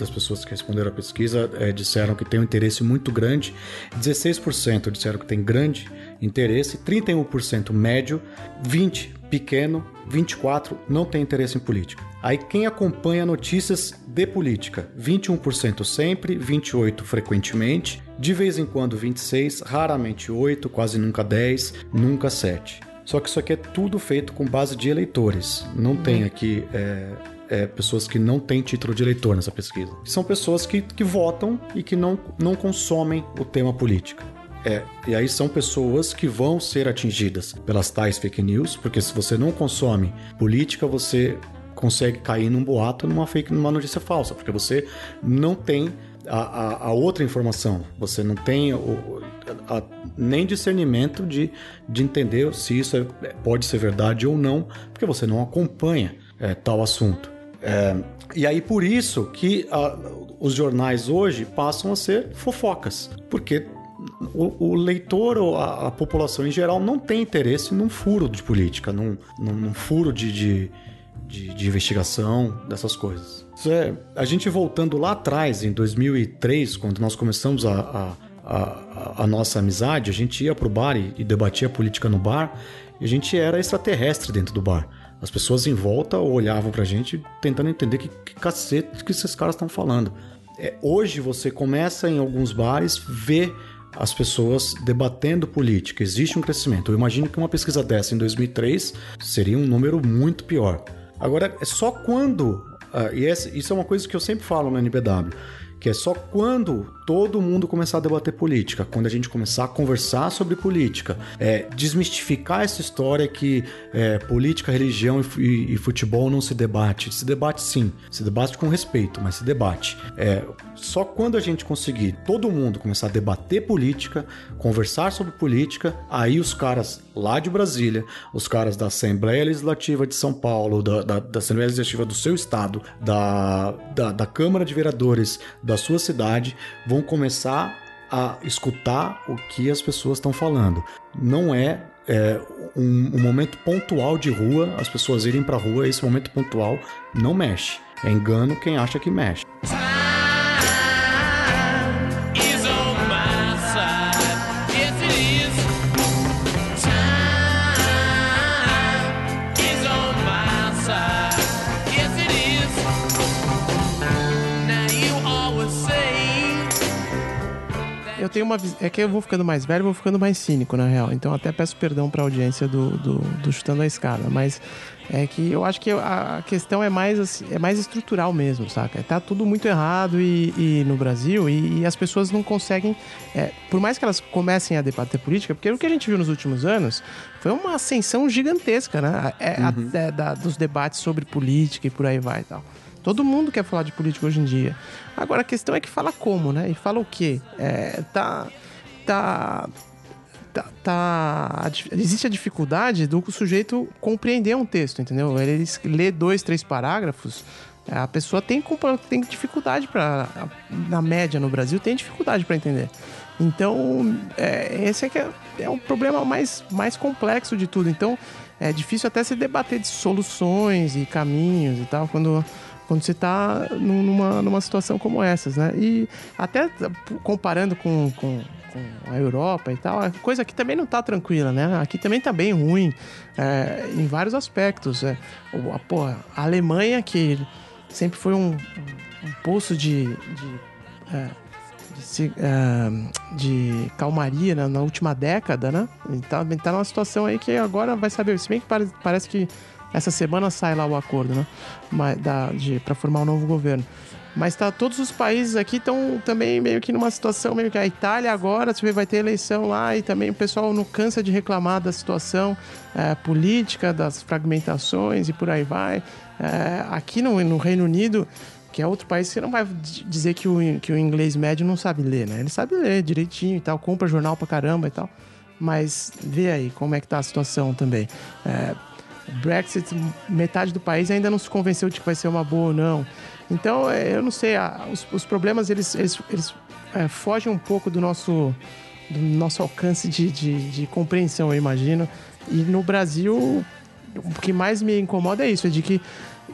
das pessoas que responderam a pesquisa é, disseram que tem um interesse muito grande, 16% disseram que tem grande interesse, 31% médio, 20% pequeno, 24% não tem interesse em política. Aí quem acompanha notícias de política, 21% sempre, 28% frequentemente, de vez em quando 26%, raramente 8%, quase nunca 10%, nunca 7%. Só que isso aqui é tudo feito com base de eleitores. Não tem aqui é, é, pessoas que não têm título de eleitor nessa pesquisa. São pessoas que, que votam e que não, não consomem o tema política. É, e aí são pessoas que vão ser atingidas pelas tais fake news, porque se você não consome política, você consegue cair num boato, numa fake, numa notícia falsa, porque você não tem a, a, a outra informação, você não tem o, a, nem discernimento de, de entender se isso é, pode ser verdade ou não, porque você não acompanha é, tal assunto. É, e aí por isso que os jornais hoje passam a ser fofocas, porque o, o, leitor ou a, a, população em geral não tem interesse num furo de política, num, num, num furo de, de, de, de, investigação, dessas coisas. É, a gente voltando lá atrás, em 2003, quando nós começamos a, a, a, a nossa amizade, a gente ia pro bar e, e debatia política no bar, e a gente era extraterrestre dentro do bar. As pessoas em volta olhavam pra gente tentando entender que, que cacete que esses caras estão falando. É, hoje você começa em alguns bares ver as pessoas debatendo política. Existe um crescimento. Eu imagino que uma pesquisa dessa em 2003 seria um número muito pior. Agora, é só quando. Uh, e essa, isso é uma coisa que eu sempre falo no NBW que é só quando todo mundo começar a debater política, quando a gente começar a conversar sobre política, é, desmistificar essa história que é, política, religião e, e, futebol não se debate. Se debate sim, se debate com respeito, mas se debate. É, só quando a gente conseguir todo mundo começar a debater política, conversar sobre política, aí os caras lá de Brasília, os caras da Assembleia Legislativa de São Paulo, da, da, da Assembleia Legislativa do seu estado, da, da, da Câmara de Vereadores, da sua cidade vão começar a escutar o que as pessoas estão falando. Não é, é um, um, momento pontual de rua, as pessoas irem para rua, esse momento pontual não mexe. É engano quem acha que mexe. eu tenho uma. É que eu vou ficando mais velho, vou ficando mais cínico, na real. Então até peço perdão pra audiência do, do, do Chutando a Escada. Mas é que eu acho que a questão é mais, assim, é mais estrutural mesmo, saca? Tá tudo muito errado e, e no Brasil e, e, as pessoas não conseguem. É, por mais que elas comecem a debater política, porque o que a gente viu nos últimos anos foi uma ascensão gigantesca, né? É, uhum. a, é, da, dos debates sobre política e por aí vai e tal. Todo mundo quer falar de política hoje em dia. Agora a questão é que fala como, né? E fala o quê? É, tá. Tá. Tá, tá, existe a dificuldade do sujeito compreender um texto, entendeu? Ele lê dois, três parágrafos, a pessoa tem, tem dificuldade para na média no Brasil tem dificuldade para entender. Então é, esse é que é, é um problema mais, mais complexo de tudo. Então é difícil até se debater de soluções e caminhos e tal quando quando você está numa, numa situação como essas, né? E até comparando com, com, com a Europa e tal, a coisa aqui também não está tranquila, né? Aqui também está bem ruim é, em vários aspectos. É, a, porra, a Alemanha, que sempre foi um, um poço de, de é, de, uh, de, calmaria né, na última década, né? Tá, tá numa situação aí que agora vai saber. Se bem que parece que essa semana sai lá o acordo, né? Para formar um novo governo. Mas tá, todos os países aqui estão também meio que numa situação, meio que a Itália agora, você vê, vai ter eleição lá e também o pessoal não cansa de reclamar da situação é, política, das fragmentações e por aí vai. É, aqui no, no, Reino Unido, que é outro país, você não vai dizer que o, que o inglês médio não sabe ler, né? Ele sabe ler direitinho e tal, compra jornal pra caramba e tal. Mas vê aí como é que tá a situação também. É, Brexit, metade do país ainda não se convenceu de que vai ser uma boa ou não. Então, é, eu não sei, os, os problemas eles, eles, eles é, fogem um pouco do nosso, do nosso alcance de, de, de, compreensão, eu imagino. E no Brasil, o que mais me incomoda é isso, é de que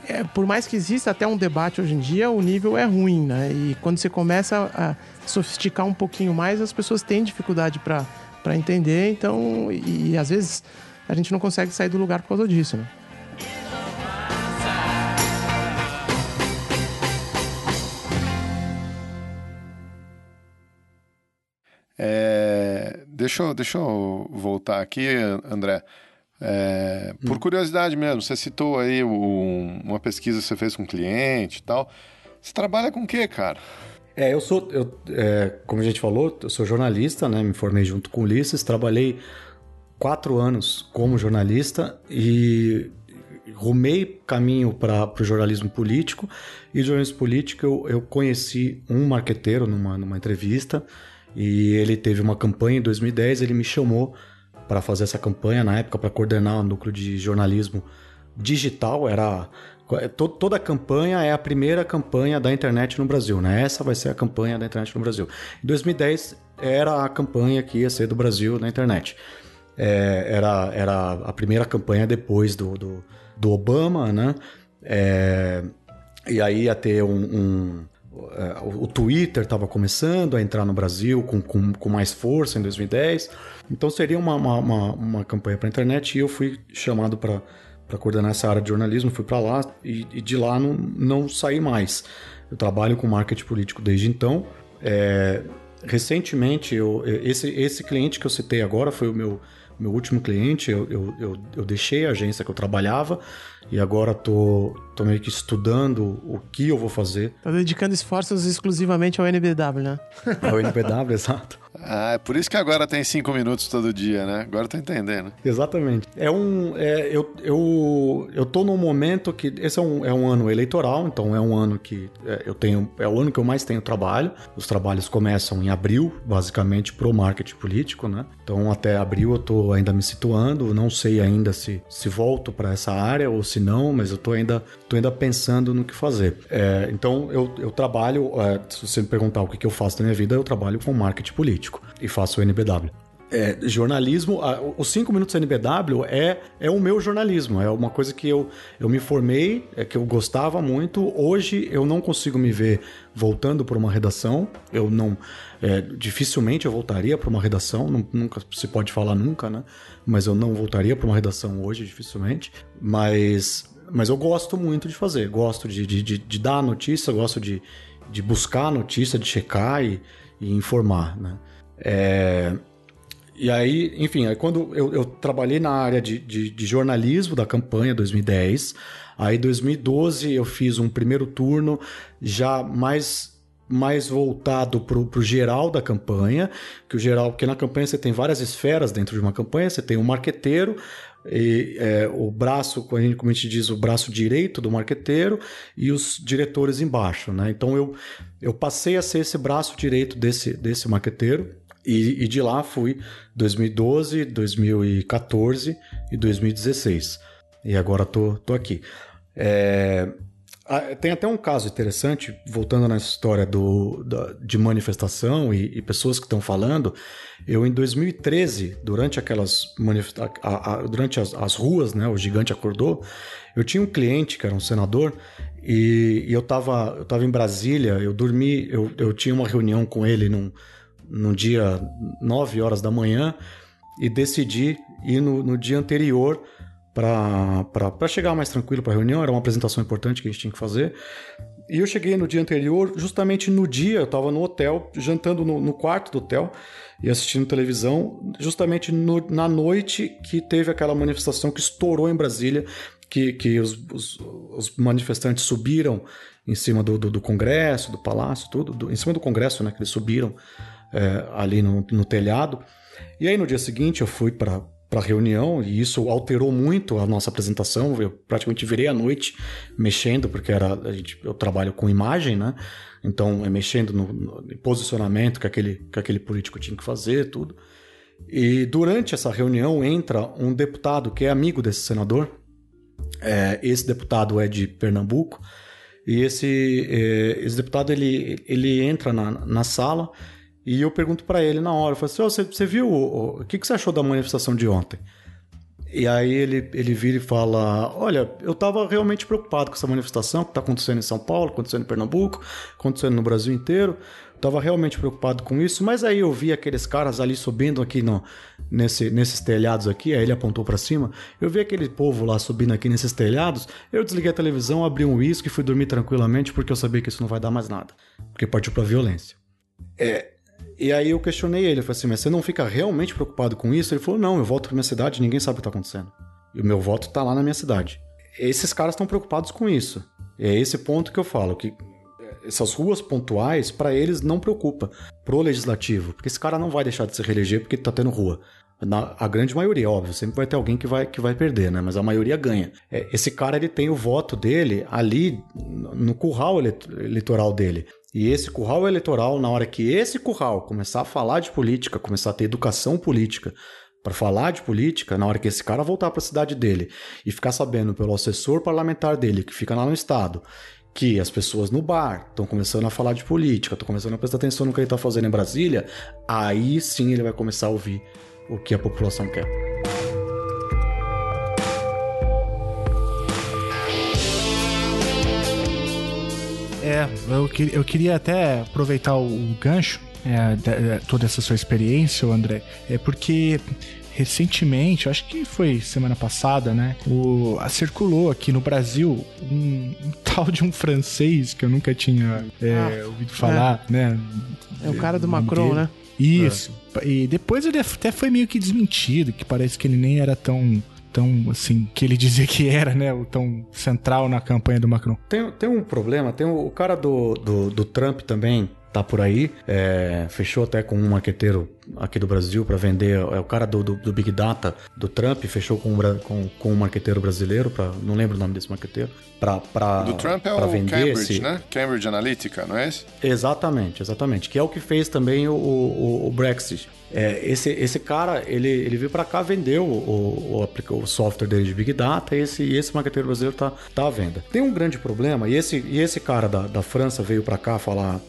é, por mais que exista até um debate hoje em dia, o nível é ruim, né? E quando você começa a sofisticar um pouquinho mais, as pessoas têm dificuldade para entender, então, e, e às vezes a gente não consegue sair do lugar por causa disso, né? É, deixa, eu, deixa eu voltar aqui, André. É, por hum. curiosidade mesmo, você citou aí um, uma pesquisa que você fez com um cliente e tal. Você trabalha com o quê, cara? É, eu sou, eu, é, como a gente falou, eu sou jornalista, né? Me formei junto com o Ulisses, trabalhei quatro anos como jornalista e rumei caminho para o jornalismo político. E jornalismo político eu, eu conheci um marqueteiro numa, numa entrevista e ele teve uma campanha em 2010, ele me chamou para fazer essa campanha na época para coordenar o núcleo de jornalismo digital, era toda a campanha é a primeira campanha da internet no Brasil, né? Essa vai ser a campanha da internet no Brasil. Em 2010 era a campanha que ia ser do Brasil na internet. É, era, era a primeira campanha depois do, do, do Obama, né? É, e aí ia ter um, um é, o Twitter estava começando a entrar no Brasil com, com, com, mais força em 2010. Então seria uma, uma, uma, uma campanha para a internet e eu fui chamado para coordenar essa área de jornalismo, fui para lá e, e, de lá não, não saí mais. Eu trabalho com marketing político desde então. É, recentemente, eu, esse, esse cliente que eu citei agora foi o meu, meu último cliente. Eu, eu, eu, deixei a agência que eu trabalhava e agora tô, tô meio que estudando o que eu vou fazer. Tá dedicando esforços exclusivamente ao NBW, né? Ao NBW, exato. Ah, é por isso que agora tem cinco minutos todo dia, né? Agora tô entendendo. Exatamente. É um. É, eu, eu, eu tô num momento que. Esse é um, é um ano eleitoral, então é um ano que é, eu tenho. É o ano que eu mais tenho trabalho. Os trabalhos começam em abril, basicamente, pro marketing político, né? Então até abril eu tô ainda me situando. Não sei ainda se, se volto para essa área ou se não, mas eu tô ainda, tô ainda pensando no que fazer. É, então eu, eu trabalho. É, se você me perguntar o que, que eu faço na minha vida, eu trabalho com marketing político e faço o NBW. É, jornalismo, os 5 minutos NBW é, é o meu jornalismo, é uma coisa que eu, eu me formei, é que eu gostava muito. Hoje eu não consigo me ver voltando para uma redação, eu não. É, dificilmente eu voltaria para uma redação, não, nunca se pode falar nunca, né? Mas eu não voltaria para uma redação hoje, dificilmente. Mas, mas eu gosto muito de fazer, gosto de, de, de, de dar a notícia, gosto de, de buscar a notícia, de checar e, e informar, né? É, e aí, enfim, aí quando eu, eu trabalhei na área de, de, de, jornalismo da campanha 2010, aí 2012 eu fiz um primeiro turno já mais mais voltado para o geral da campanha, que o geral, porque na campanha você tem várias esferas dentro de uma campanha, você tem o um marqueteiro, e, é, o braço, como a, gente, diz, o braço direito do marqueteiro e os diretores embaixo, né? Então eu, eu passei a ser esse braço direito desse, desse marqueteiro e, e de lá fui 2012, 2014 e 2016. E agora tô, tô aqui. É, tem até um caso interessante, voltando na história do, da, de manifestação e, e pessoas que estão falando. Eu, em 2013, durante aquelas durante as, as, ruas, né, o gigante acordou, eu tinha um cliente que era um senador e, e eu estava eu tava em Brasília, eu dormi, eu, eu tinha uma reunião com ele num, no dia 9 horas da manhã e decidi ir no, no dia anterior para chegar mais tranquilo para a reunião. Era uma apresentação importante que a gente tinha que fazer. E eu cheguei no dia anterior, justamente no dia, eu estava no hotel, jantando no, no, quarto do hotel e assistindo televisão, justamente no, na noite que teve aquela manifestação que estourou em Brasília, que, que os, os, os manifestantes subiram em cima do, do, do Congresso, do Palácio, tudo, do, em cima do Congresso, né, que eles subiram é, ali no, no, telhado. E aí no dia seguinte eu fui para para reunião e isso alterou muito a nossa apresentação. Eu praticamente virei a noite mexendo porque era gente, eu trabalho com imagem, né? Então é mexendo no, no posicionamento que aquele que aquele político tinha que fazer, tudo. E durante essa reunião entra um deputado que é amigo desse senador. É, esse deputado é de Pernambuco e esse, é, esse deputado ele, ele entra na, na sala e eu pergunto para ele na hora, eu falo assim, oh, você, você viu, o, o que, que você achou da manifestação de ontem? E aí ele, ele vira e fala: Olha, eu tava realmente preocupado com essa manifestação que tá acontecendo em São Paulo, acontecendo em Pernambuco, acontecendo no Brasil inteiro. Tava realmente preocupado com isso, mas aí eu vi aqueles caras ali subindo aqui no, nesse, nesses telhados aqui, aí ele apontou para cima. Eu vi aquele povo lá subindo aqui nesses telhados. Eu desliguei a televisão, abri um uísque e fui dormir tranquilamente porque eu sabia que isso não vai dar mais nada. Porque partiu pra violência. É, e aí eu questionei ele, eu falei assim, mas você não fica realmente preocupado com isso? Ele falou, não, eu volto pra minha cidade ninguém sabe o que tá acontecendo. E o meu voto tá lá na minha cidade. Esses caras estão preocupados com isso. E é esse ponto que eu falo, que essas ruas pontuais, para eles não preocupa. Pro legislativo, porque esse cara não vai deixar de se reeleger porque tá tendo rua. Na, a grande maioria, óbvio, sempre vai ter alguém que vai, que vai perder, né? Mas a maioria ganha. É, esse cara, ele tem o voto dele ali no curral eleitoral dele. E esse curral eleitoral, na hora que esse curral começar a falar de política, começar a ter educação política, para falar de política, na hora que esse cara voltar para a cidade dele e ficar sabendo pelo assessor parlamentar dele, que fica lá no estado, que as pessoas no bar estão começando a falar de política, estão começando a prestar atenção no que ele está fazendo em Brasília, aí sim ele vai começar a ouvir o que a população quer. É, eu, que, eu queria até aproveitar o, o gancho, é, de, de, toda essa sua experiência, André, é porque recentemente, acho que foi semana passada, né? O, circulou aqui no Brasil um, um, tal de um francês que eu nunca tinha é, ah, ouvido falar, é. né? É o cara do Macron, dele. né? Isso. E depois ele até foi meio que desmentido, que parece que ele nem era tão tão assim, que ele dizia que era, né? O tão central na campanha do Macron. Tem, tem um problema, tem o, o cara do, do, do Trump também, tá por aí. É, fechou até com um marqueteiro aqui do Brasil para vender. É o cara do, do, do, Big Data do Trump, fechou com, com, com um marqueteiro brasileiro, pra, não lembro o nome desse marqueteiro. Pra, do Trump é o vender Cambridge, esse... né? Cambridge Analytica, não é esse? Exatamente, exatamente. Que é o que fez também o, o, o Brexit. É, esse, esse cara, ele, ele veio para cá, vendeu o, o, o, software dele de Big Data e esse, esse marqueteiro brasileiro tá, tá à venda. Tem um grande problema, e esse, e esse cara da, da França veio para cá falar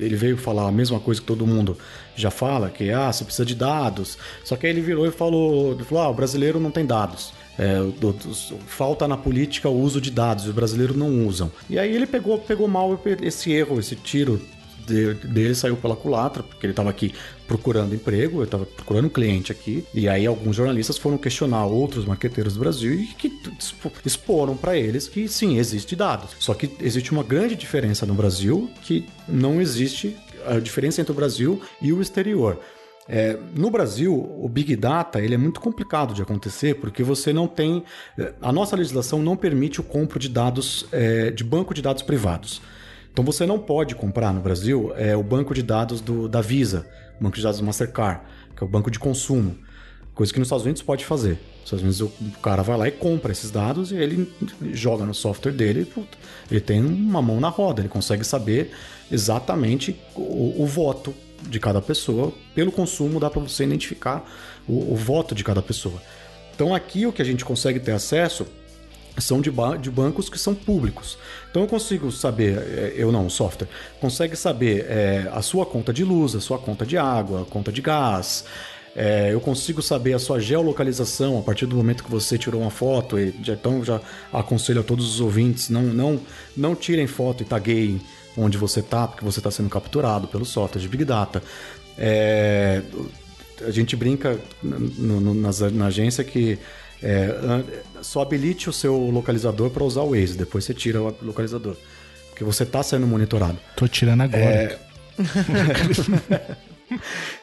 ele veio falar a mesma coisa que todo mundo já fala, que ah, você precisa de dados. Só que aí ele virou e falou, ele falou ah, o brasileiro não tem dados. É, falta na política o uso de dados, os brasileiros não usam. E aí ele pegou, pegou mal esse erro, esse tiro dele saiu pela culatra, porque ele estava aqui procurando emprego, ele estava procurando um cliente aqui, e aí alguns jornalistas foram questionar outros marqueteiros do Brasil e que exporam para eles que sim, existe dados. Só que existe uma grande diferença no Brasil que não existe a diferença entre o Brasil e o exterior. É, no Brasil, o Big Data ele é muito complicado de acontecer porque você não tem. A nossa legislação não permite o compro de dados é, de banco de dados privados. Então você não pode comprar no Brasil é, o banco de dados do, da Visa, banco de dados do Mastercard, que é o banco de consumo. Coisa que nos Estados Unidos pode fazer. Nos Estados Unidos o cara vai lá e compra esses dados e ele joga no software dele puta, ele tem uma mão na roda, ele consegue saber exatamente o, o voto de cada pessoa. Pelo consumo dá para você identificar o, o voto de cada pessoa. Então aqui o que a gente consegue ter acesso são de, ba de, bancos que são públicos. Então eu consigo saber, é, eu não, o software, consegue saber é, a sua conta de luz, a sua conta de água, a conta de gás. É, eu consigo saber a sua geolocalização a partir do momento que você tirou uma foto. E, então já aconselho a todos os ouvintes, não, não, não tirem foto e tagueiem onde você está, porque você está sendo capturado pelo software de Big Data. É, a gente brinca no, no, na, na agência que é, só habilite o seu localizador para usar o Waze, depois você tira o localizador. Porque você está sendo monitorado. Tô tirando agora. É...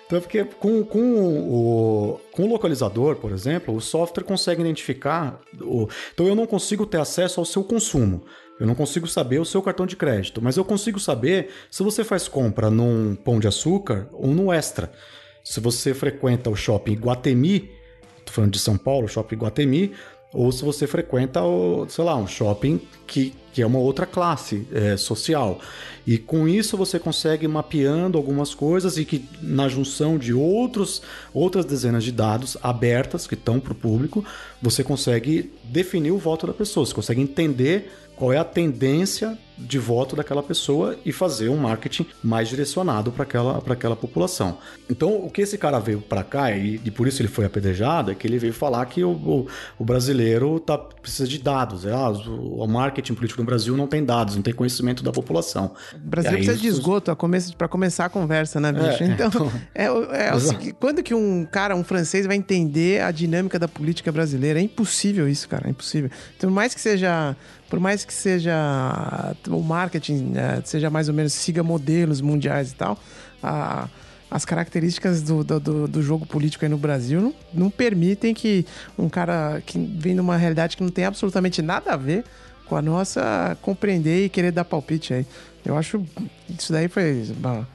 então, é porque com, com, o, com o localizador, por exemplo, o software consegue identificar. O... Então, eu não consigo ter acesso ao seu consumo. Eu não consigo saber o seu cartão de crédito, mas eu consigo saber se você faz compra num pão de açúcar ou no extra. Se você frequenta o shopping Guatemi, tô falando de São Paulo, shopping Guatemi, ou se você frequenta, o, sei lá, um shopping que, que é uma outra classe é, social. E com isso você consegue mapeando algumas coisas e que na junção de outros, outras dezenas de dados abertas que estão para o público, você consegue definir o voto da pessoa, você consegue entender qual é a tendência de voto daquela pessoa e fazer um marketing mais direcionado para aquela, aquela população. Então, o que esse cara veio para cá, e, e, por isso ele foi apedrejado, é que ele veio falar que o, o, o brasileiro tá, precisa de dados. É, ah, o, o, marketing político no Brasil não tem dados, não tem conhecimento da população. O Brasil precisa de esgoto para começar a conversa, né, bicho? É, então, é, é, seguinte, quando que um cara, um francês, vai entender a dinâmica da política brasileira? É impossível isso, cara, é impossível. Então, mais que seja por mais que seja o marketing é, seja mais ou menos siga modelos mundiais e tal, a, as características do, do, do, jogo político aí no Brasil não, não permitem que um cara que vem de uma realidade que não tem absolutamente nada a ver com a nossa compreender e querer dar palpite aí. Eu acho isso daí foi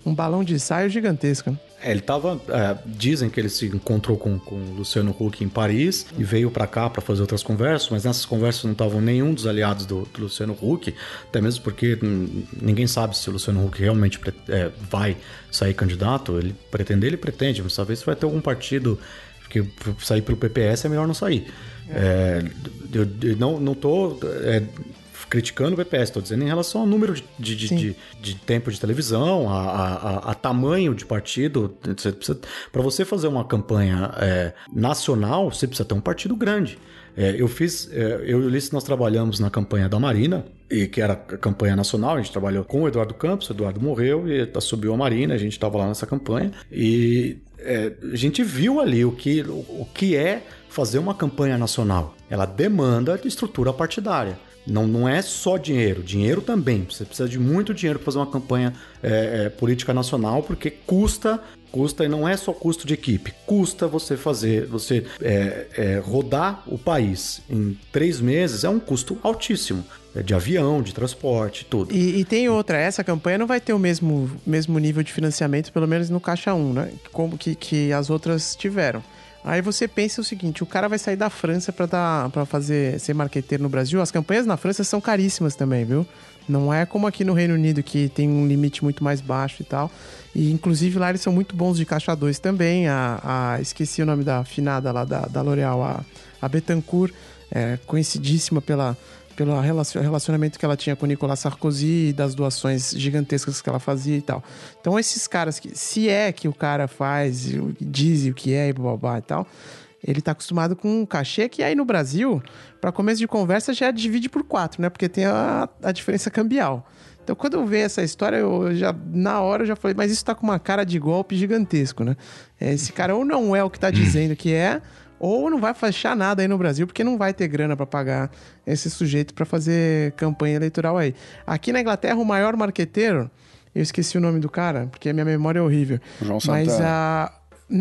um balão de ensaio gigantesco. É, ele tava. É, dizem que ele se encontrou com, com o Luciano Huck em Paris e veio para cá para fazer outras conversas, mas nessas conversas não estavam nenhum dos aliados do, do, Luciano Huck, até mesmo porque ninguém sabe se o Luciano Huck realmente é, vai sair candidato. Ele pretende, ele pretende, mas talvez vai ter algum partido que sair pelo PPS é melhor não sair. É. eu, eu, não, não tô é, criticando o BPS, estou dizendo em relação ao número de, de, de, de, tempo de televisão, a, a, a, tamanho de partido. Para você fazer uma campanha é, nacional, você precisa ter um partido grande. É, eu fiz, é, eu e o Ulisses, nós trabalhamos na campanha da Marina, e que era a campanha nacional, a gente trabalhou com o Eduardo Campos, o Eduardo morreu e subiu a Marina, a gente estava lá nessa campanha, e é, a gente viu ali o que, o, o que é fazer uma campanha nacional. Ela demanda de estrutura partidária. Não, não é só dinheiro, dinheiro também. Você precisa de muito dinheiro para fazer uma campanha é, é, política nacional, porque custa, custa e não é só custo de equipe, custa você fazer, você é, é rodar o país em três meses é um custo altíssimo. É de avião, de transporte, tudo. E, e, tem outra, essa campanha não vai ter o mesmo, mesmo nível de financiamento, pelo menos no Caixa 1, né? Como que, que as outras tiveram. Aí você pensa o seguinte, o cara vai sair da França para dar para fazer ser marqueteiro no Brasil. As campanhas na França são caríssimas também, viu? Não é como aqui no Reino Unido que tem um limite muito mais baixo e tal. E inclusive lá eles são muito bons de caixa 2 também. A, a, esqueci o nome da afinada lá da, da L'Oréal, a, a Betancourt, é, conhecidíssima pela pelo relacionamento que ela tinha com Nicolas Sarkozy e das doações gigantescas que ela fazia e tal. Então, esses caras que, se é que o cara faz, diz o que é e blá e tal, ele tá acostumado com um cachê que aí no Brasil, para começo de conversa, já divide por quatro, né? Porque tem a, a diferença cambial. Então, quando eu vi essa história, eu já, na hora, eu já falei, mas isso tá com uma cara de golpe gigantesco, né? Esse cara ou não é o que tá dizendo que é, ou não vai fechar nada aí no Brasil, porque não vai ter grana para pagar esse sujeito para fazer campanha eleitoral aí. Aqui na Inglaterra, o maior marqueteiro, eu esqueci o nome do cara, porque a minha memória é horrível. João Santana. Mas a.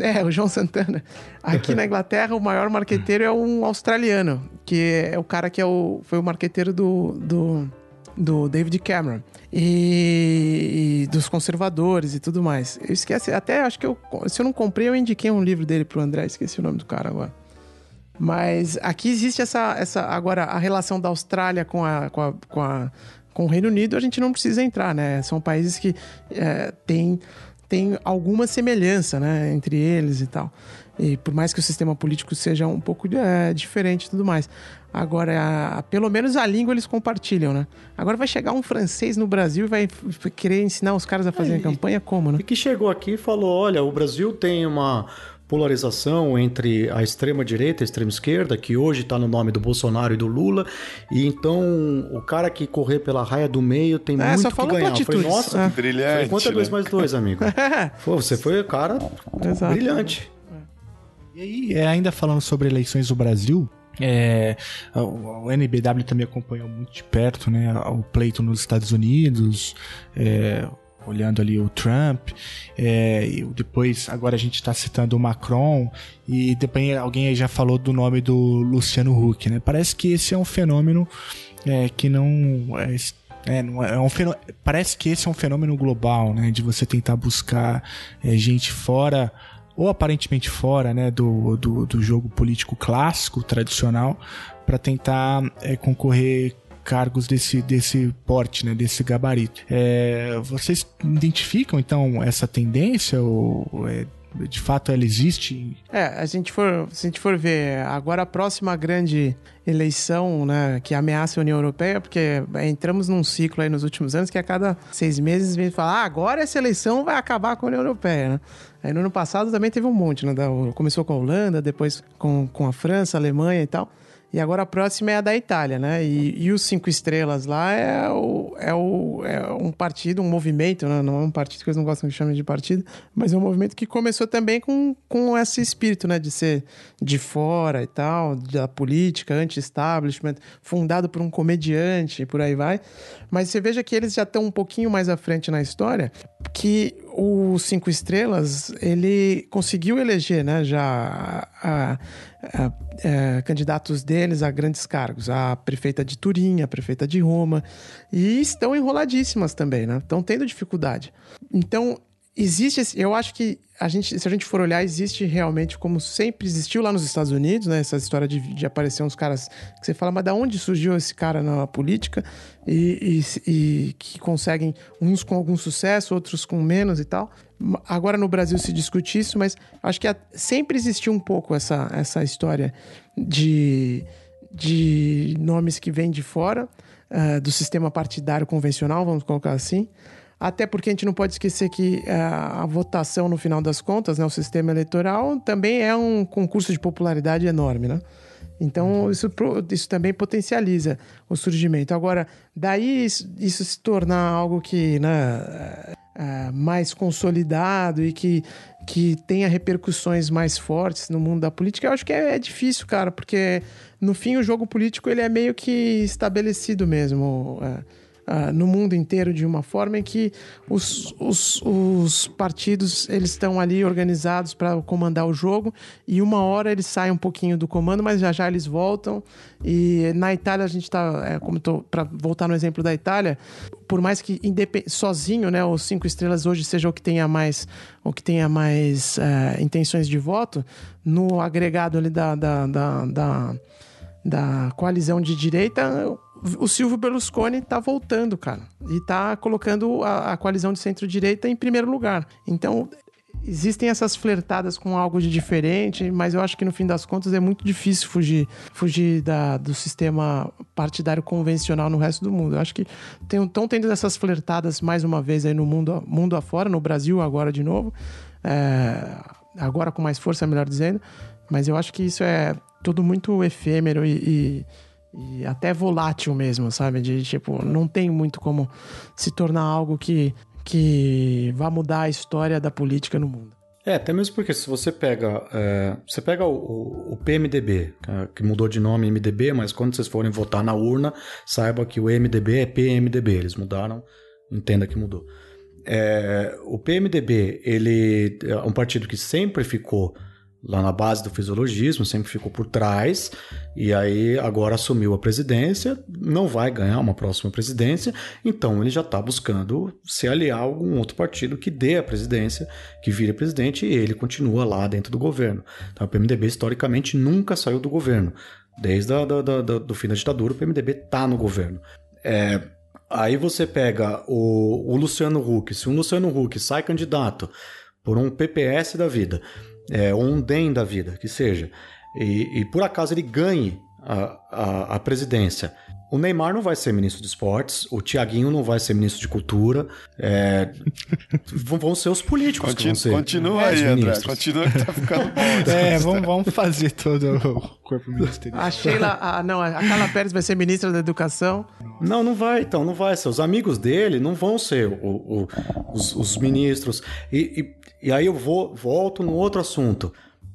É, o João Santana. Aqui na Inglaterra, o maior marqueteiro é um australiano, que é o cara que é o, foi o marqueteiro do, do, do David Cameron. E, e, dos conservadores e tudo mais. Eu esqueci, até acho que eu, se eu não comprei, eu indiquei um livro dele pro André, esqueci o nome do cara agora. Mas aqui existe essa, essa agora a relação da Austrália com a, com a, com a com o Reino Unido a gente não precisa entrar, né? São países que é, têm tem alguma semelhança, né, entre eles e tal. E por mais que o sistema político seja um pouco é, diferente e tudo mais. Agora, a, pelo menos a língua eles compartilham, né? Agora vai chegar um francês no Brasil e vai querer ensinar os caras a fazer é, campanha como, né? E que chegou aqui e falou: olha, o Brasil tem uma polarização entre a extrema direita e a extrema esquerda, que hoje está no nome do Bolsonaro e do Lula, e então o cara que correr pela raia do meio tem é, muito que ganhar. Foi, nossa, é. brilhante. Foi, quanto é dois né? mais dois, amigo? Pô, você foi, cara, Exato. brilhante. E aí, é, ainda falando sobre eleições do Brasil, é, o, NBW também acompanhou muito de perto né, o pleito nos Estados Unidos, é, olhando ali o Trump, é, depois agora a gente está citando o Macron, e depois alguém já falou do nome do Luciano Huck. Né? Parece que esse é um fenômeno é, que não. É, é, é um fenômeno, parece que esse é um fenômeno global, né? De você tentar buscar é, gente fora ou aparentemente fora né, do, do, do jogo político clássico, tradicional, para tentar é, concorrer cargos desse, desse porte, né, desse gabarito. É, vocês identificam então essa tendência ou é, de fato ela existe? É, a gente for, se a gente for ver agora a próxima grande eleição, né, que ameaça a União Europeia, porque entramos num ciclo aí nos últimos anos que a cada seis meses vem falar, ah, agora essa eleição vai acabar com a União Europeia, né? Aí no ano passado também teve um monte, né? Começou com a Holanda, depois com, com a França, a Alemanha e tal. E agora a próxima é a da Itália, né? E, e os Cinco Estrelas lá é, o, é, o, é um partido, um movimento, né? Não é um partido que eles não gostam de chamar de partido, mas é um movimento que começou também com, com esse espírito, né? De ser de fora e tal, da política, anti-establishment, fundado por um comediante e por aí vai. Mas você veja que eles já estão um pouquinho mais à frente na história, que o Cinco Estrelas, ele conseguiu eleger, né? Já... A, é, candidatos deles a grandes cargos, a prefeita de Turim, a prefeita de Roma, e estão enroladíssimas também, né? Estão tendo dificuldade. Então, existe, esse, eu acho que a gente, se a gente for olhar, existe realmente, como sempre existiu lá nos Estados Unidos, né? Essa história de, de aparecer uns caras que você fala, mas da onde surgiu esse cara na política? E, e, e que conseguem, uns com algum sucesso, outros com menos e tal. Agora no Brasil se discute isso, mas acho que sempre existiu um pouco essa, essa história de, de nomes que vêm de fora uh, do sistema partidário convencional, vamos colocar assim. Até porque a gente não pode esquecer que uh, a votação, no final das contas, né, o sistema eleitoral, também é um concurso de popularidade enorme, né? Então, isso, isso também potencializa o surgimento. Agora, daí isso, isso se tornar algo que, né, uh, mais consolidado e que, que tenha repercussões mais fortes no mundo da política, eu acho que é, é, difícil, cara, porque no fim o jogo político ele é meio que estabelecido mesmo. Uh, Uh, no mundo inteiro de uma forma em que os, os, os partidos eles estão ali organizados para comandar o jogo e uma hora eles saem um pouquinho do comando, mas já já eles voltam. E na Itália a gente está, é, como para voltar no exemplo da Itália, por mais que sozinho, né, os cinco estrelas hoje seja o que tenha mais, o que tenha mais uh, intenções de voto, no agregado ali da, da, da, da da coalizão de direita, o Silvio Berlusconi tá voltando, cara. E tá colocando a, a coalizão de centro-direita em primeiro lugar. Então, existem essas flertadas com algo de diferente, mas eu acho que no fim das contas é muito difícil fugir, fugir da, do sistema partidário convencional no resto do mundo. Eu acho que estão tendo essas flertadas mais uma vez aí no mundo, mundo afora, no Brasil agora de novo. É, agora com mais força, melhor dizendo. Mas eu acho que isso é tudo muito efêmero e, e e até volátil mesmo, sabe? De tipo, não tem muito como se tornar algo que, que vá mudar a história da política no mundo. É, até mesmo porque se você pega, é, você pega o, o, PMDB, é, que mudou de nome MDB, mas quando vocês forem votar na urna, saiba que o MDB é PMDB, eles mudaram, entenda que mudou. É, o PMDB, ele é um partido que sempre ficou lá na base do fisiologismo, sempre ficou por trás, e aí agora assumiu a presidência, não vai ganhar uma próxima presidência, então ele já está buscando se aliar a algum outro partido que dê a presidência, que vire presidente, e ele continua lá dentro do governo. Então o PMDB historicamente nunca saiu do governo. Desde a, da, da, da, do fim da ditadura, o PMDB está no governo. É, aí você pega o, o Luciano Huck, se um Luciano Huck sai candidato por um PPS da vida, é, ou um DEM da vida, que seja, e, e por acaso ele ganhe a, a, a, presidência. O Neymar não vai ser ministro de esportes, o Tiaguinho não vai ser ministro de cultura. É... vão ser os políticos Continu, que vão ser. Continua aí, André. Continua que tá ficando bom. é, vamos, vamos fazer todo o corpo ministerial. A Sheila, a, não, a Carla Pérez vai ser ministra da Educação. Não, não vai, então, não vai ser. Os amigos dele não vão ser o, o, os, os, ministros. E, e, e aí eu vou, volto no outro assunto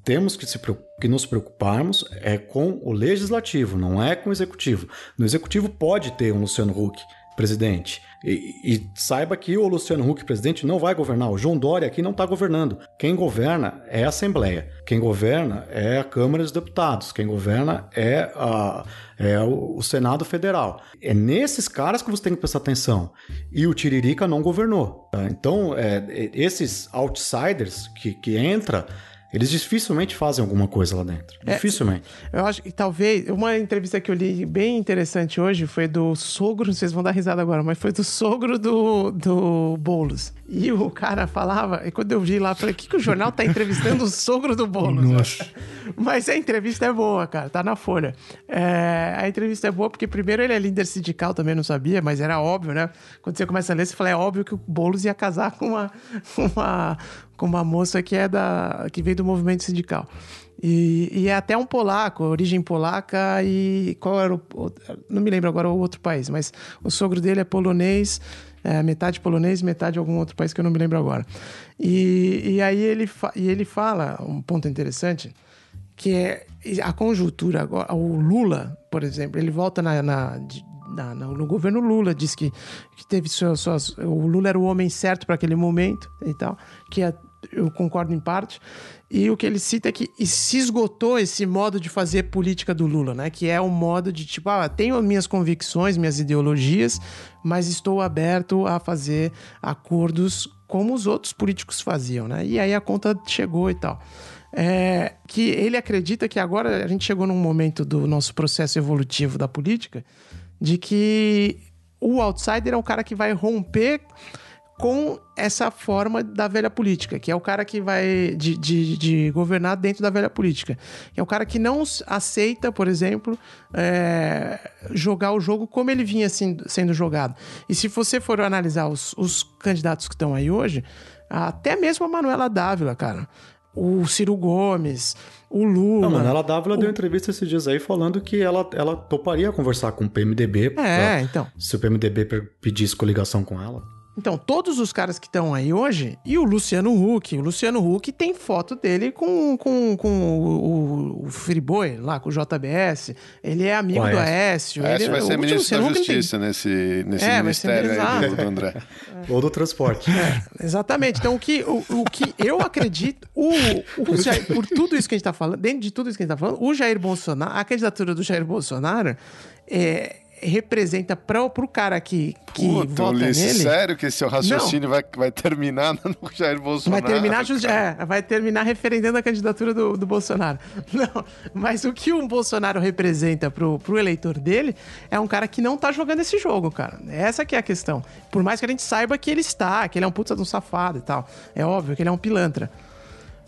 temos que, se, que nos preocuparmos é com o legislativo, não é com o executivo. No executivo pode ter um Luciano Huck presidente. E, e, saiba que o Luciano Huck, presidente, não vai governar. O João Dória aqui não está governando. Quem governa é a Assembleia. Quem governa é a Câmara dos Deputados. Quem governa é, a, é o, Senado Federal. É nesses caras que você tem que prestar atenção. E o Tiririca não governou. Tá? Então, é, esses outsiders que, que entram Eles dificilmente fazem alguma coisa lá dentro. É, dificilmente. Eu acho que talvez. Uma entrevista que eu li bem interessante hoje foi do sogro. Vocês vão dar risada agora, mas foi do sogro do, do Boulos. E o cara falava. E quando eu vi lá, eu falei: o que, que o jornal tá entrevistando o sogro do Boulos? Nossa. Mas a entrevista é boa, cara. Tá na folha. É, a entrevista é boa porque, primeiro, ele é líder sindical, também não sabia, mas era óbvio, né? Quando você começa a ler, você fala: é óbvio que o Boulos ia casar com uma, uma, com uma moça que é da. que veio do movimento sindical. E, e é até um polaco, origem polaca e qual era o. Não me lembro agora o outro país, mas o sogro dele é polonês, é, metade polonês, metade algum outro país que eu não me lembro agora. E, e aí ele, e ele fala um ponto interessante, que é a conjuntura agora. O Lula, por exemplo, ele volta na, na na, no governo Lula, diz que, que teve suas, suas, O Lula era o homem certo para aquele momento e tal, que é, eu concordo em parte. E o que ele cita é que se esgotou esse modo de fazer política do Lula, né? Que é o um modo de tipo, ah, tenho minhas convicções, minhas ideologias, mas estou aberto a fazer acordos como os outros políticos faziam, né? E aí a conta chegou e tal. É, que ele acredita que agora a gente chegou num momento do nosso processo evolutivo da política de que o outsider é o cara que vai romper com essa forma da velha política, que é o cara que vai de, de, de, governar dentro da velha política. Que é o cara que não aceita, por exemplo, é, jogar o jogo como ele vinha sendo jogado. E se você for analisar os, os candidatos que estão aí hoje, até mesmo a Manuela Dávila, cara, o Ciro Gomes, o Lula. A Manuela Dávila o... deu entrevista esses dias aí falando que ela, ela toparia conversar com o PMDB. É, pra, então. Se o PMDB pedisse coligação com ela. Então, todos os caras que estão aí hoje, e o Luciano Huck, o Luciano Huck tem foto dele com, com, com o, o Friboi, lá com o JBS. Ele é amigo do Aécio. Aécio ele, vai ser ministro da Justiça tem... nesse, nesse é, ministério aí do, do André. É. Ou do transporte. É, exatamente. Então, o que, o, o que eu acredito, o, o Jair, por tudo isso que a gente está falando, dentro de tudo isso que a gente está falando, o Jair Bolsonaro, a candidatura do Jair Bolsonaro é, representa para o cara que, que Puta, vota Ulisses, nele. Sério que esse seu raciocínio vai, vai terminar no Jair Bolsonaro? Vai terminar, é, vai terminar referendando a candidatura do, do Bolsonaro. Não, mas o que o Bolsonaro representa pro, pro eleitor dele é um cara que não tá jogando esse jogo, cara. Essa que é a questão. Por mais que a gente saiba que ele está, que ele é um puta de um safado e tal. É óbvio que ele é um pilantra.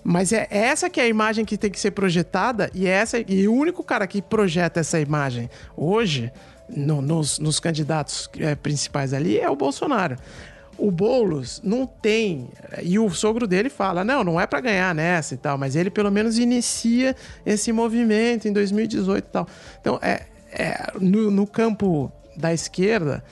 Mas é essa que é a imagem que tem que ser projetada e é essa e o único cara que projeta essa imagem hoje no, nos, nos, candidatos é, principais ali é o Bolsonaro. O Boulos não tem. E o sogro dele fala: não, não é para ganhar nessa e tal, mas ele pelo menos inicia esse movimento em 2018 e tal. Então, é, é no, no campo da esquerda,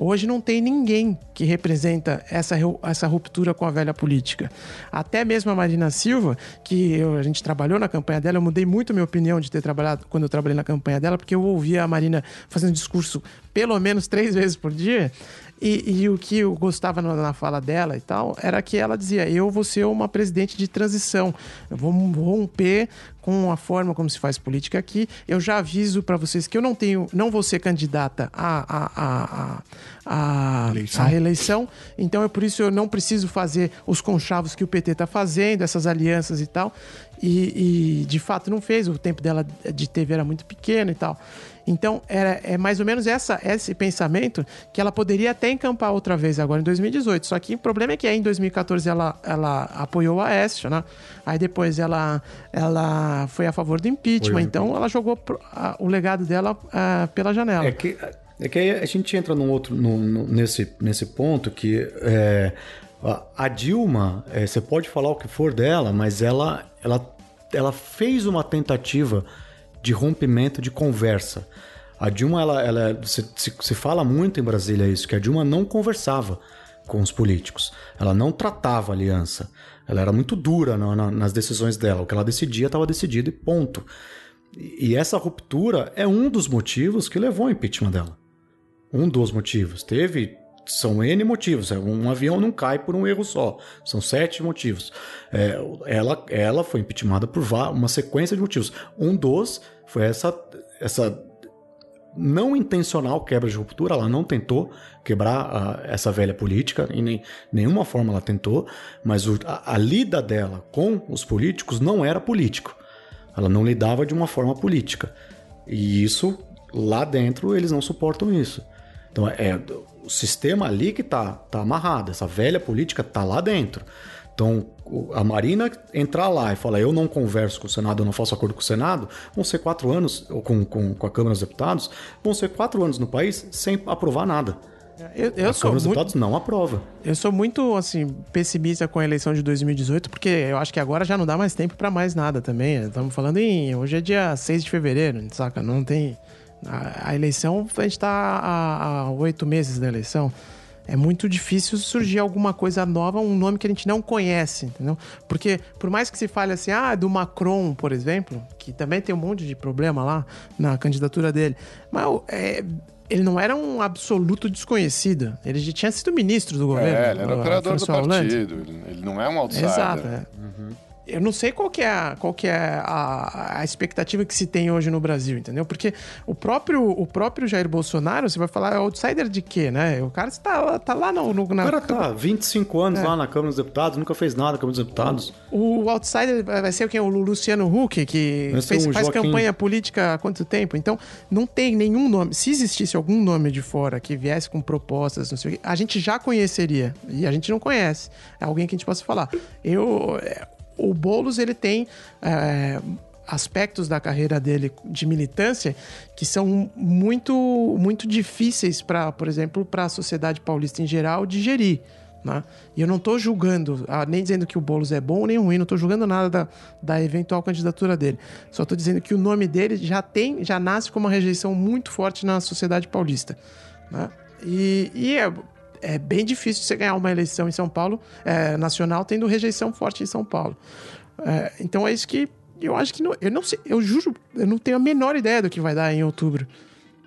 Hoje não tem ninguém que representa essa, essa ruptura com a velha política. Até mesmo a Marina Silva, que eu, a gente trabalhou na campanha dela, eu mudei muito minha opinião de ter trabalhado quando eu trabalhei na campanha dela, porque eu ouvia a Marina fazendo discurso pelo menos três vezes por dia. E, e, o que eu gostava na, fala dela e tal era que ela dizia: Eu vou ser uma presidente de transição, eu vou romper com a forma como se faz política aqui. Eu já aviso para vocês que eu não tenho, não vou ser candidata à, à, à, à, à reeleição, então é por isso eu não preciso fazer os conchavos que o PT está fazendo, essas alianças e tal. E, e de fato não fez, o tempo dela de TV era muito pequeno e tal. Então, era, é mais ou menos essa, esse pensamento que ela poderia até encampar outra vez agora em 2018. Só que o problema é que aí em 2014 ela, ela apoiou o Aécio, né? Aí depois ela, ela foi a favor do impeachment. Então, ela jogou pro, a, o legado dela a, pela janela. É que, é que aí a gente entra num outro, num, nesse, nesse ponto que é, a Dilma, é, você pode falar o que for dela, mas ela, ela, ela fez uma tentativa de rompimento de conversa. A Dilma, ela, ela se, se, fala muito em Brasília isso, que a Dilma não conversava com os políticos. Ela não tratava aliança. Ela era muito dura na, na, nas decisões dela. O que ela decidia estava decidido e ponto. E, e essa ruptura é um dos motivos que levou ao impeachment dela. Um dos motivos. Teve são N motivos. É, um avião não cai por um erro só. São sete motivos. É, ela, ela foi impeachmentada por uma sequência de motivos. Um dos foi essa, essa não intencional quebra de ruptura, ela não tentou quebrar a, essa velha política, em nem, nenhuma forma ela tentou, mas o, a, a lida dela com os políticos não era político. Ela não lidava de uma forma política. E isso, lá dentro, eles não suportam isso. Então é o sistema ali que tá, tá amarrado, essa velha política tá lá dentro. Então, a Marina entrar lá e falar eu não converso com o Senado, eu não faço acordo com o Senado, vão ser quatro anos, ou com, com, com a Câmara dos Deputados, vão ser quatro anos no país sem aprovar nada. Eu, eu a sou Câmara dos Deputados não aprova. eu sou muito assim pessimista com a eleição de 2018, porque eu acho que agora já não dá mais tempo pra mais nada também. Estamos falando em hoje é dia 6 de fevereiro, saca? Não tem a, a eleição, a gente tá há oito meses da eleição. É muito difícil surgir alguma coisa nova, um nome que a gente não conhece, entendeu? Porque, por mais que se fale assim, ah, do Macron, por exemplo, que também tem um monte de problema lá na candidatura dele, mas é, ele não era um absoluto desconhecido. Ele já tinha sido ministro do governo. É, ele era o operador do partido. Ele, ele não é um outsider. Exato, é. Eu não sei qual que é, a, qual que é a, a expectativa que se tem hoje no Brasil, entendeu? Porque o próprio, o próprio Jair Bolsonaro, você vai falar, é outsider de quê, né? O cara está tá lá no, no, O na... cara tá 25 anos lá na Câmara dos Deputados, nunca fez nada na Câmara dos Deputados. O outsider vai ser quem? O Luciano Huck, que fez, um faz Joaquim. campanha política há quanto tempo? Então, não tem nenhum nome. Se existisse algum nome de fora que viesse com propostas, não sei o quê, a gente já conheceria. E a gente não conhece. É alguém que a gente possa falar. Eu. é, O Boulos, ele tem. é, aspectos da carreira dele de militância que são muito muito difíceis para, por exemplo, para a sociedade paulista em geral digerir. Né? E eu não estou julgando, ah, nem dizendo que o Boulos é bom nem ruim, não estou julgando nada da, da eventual candidatura dele. Só estou dizendo que o nome dele já tem, já nasce com uma rejeição muito forte na sociedade paulista. Né? E, e é, é bem difícil você ganhar uma eleição em São Paulo, é, nacional, tendo rejeição forte em São Paulo. É, então é isso que eu acho que não, eu não sei, eu juro, eu não tenho a menor ideia do que vai dar em outubro.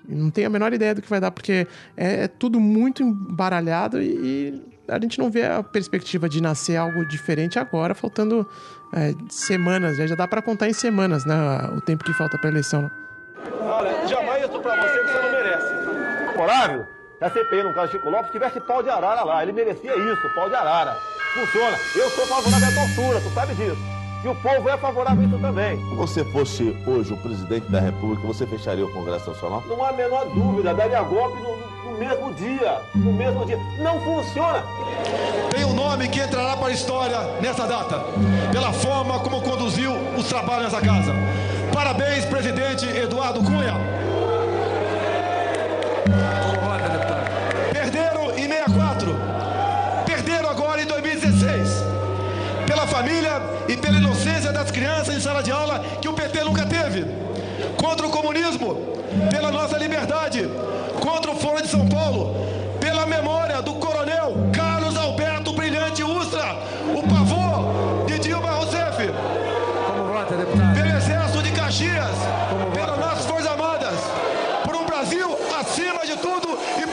Eu Não tenho a menor ideia do que vai dar, porque é, é tudo muito embaralhado e, e a gente não vê a perspectiva de nascer algo diferente agora, faltando é, semanas. Já dá pra contar em semanas, né? O tempo que falta pra eleição. Olha, jamais isso pra você que você não merece. Favorável, se a CPI, no caso Chico Lopes, tivesse pau de arara lá. Ele merecia isso, pau de arara. Funciona. Eu sou favorável à tortura, tu sabe disso. E o povo é favorável a isso também. Se você fosse hoje o presidente da República, você fecharia o Congresso Nacional? Não há a menor dúvida, daria golpe no, no mesmo dia. No mesmo dia. Não funciona. Tem um nome que entrará para a história nessa data, pela forma como conduziu os trabalhos nessa casa. Parabéns, presidente Eduardo Cunha. Família e pela inocência das crianças em sala de aula que o PT nunca teve. Contra o comunismo, pela nossa liberdade. Contra o Fórum de São Paulo, pela memória do coronel Carlos Alberto Brilhante Ustra, o pavor de Dilma Rousseff. Como vota, deputado? Pelo Exército de Caxias, pelas nossas Forças Armadas, por um Brasil acima de tudo e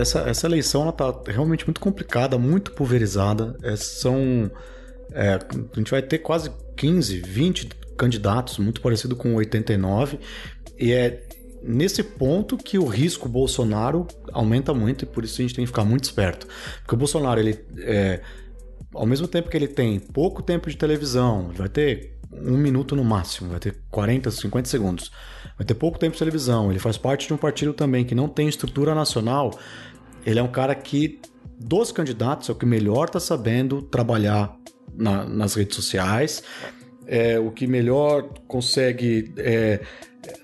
Essa, essa eleição ela tá realmente muito complicada, muito pulverizada. É, são. é, a gente vai ter quase 15, 20 candidatos, muito parecido com 89. E é nesse ponto que o risco Bolsonaro aumenta muito e por isso a gente tem que ficar muito esperto. Porque o Bolsonaro, ele. é, ao mesmo tempo que ele tem pouco tempo de televisão, vai ter um minuto no máximo, vai ter 40, 50 segundos. Vai ter pouco tempo de televisão, ele faz parte de um partido também que não tem estrutura nacional. Ele é um cara que, dos candidatos, é o que melhor está sabendo trabalhar na- nas redes sociais, é o que melhor consegue é,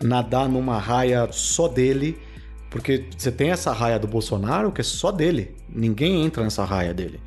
nadar numa raia só dele, porque você tem essa raia do Bolsonaro que é só dele, ninguém entra nessa raia dele.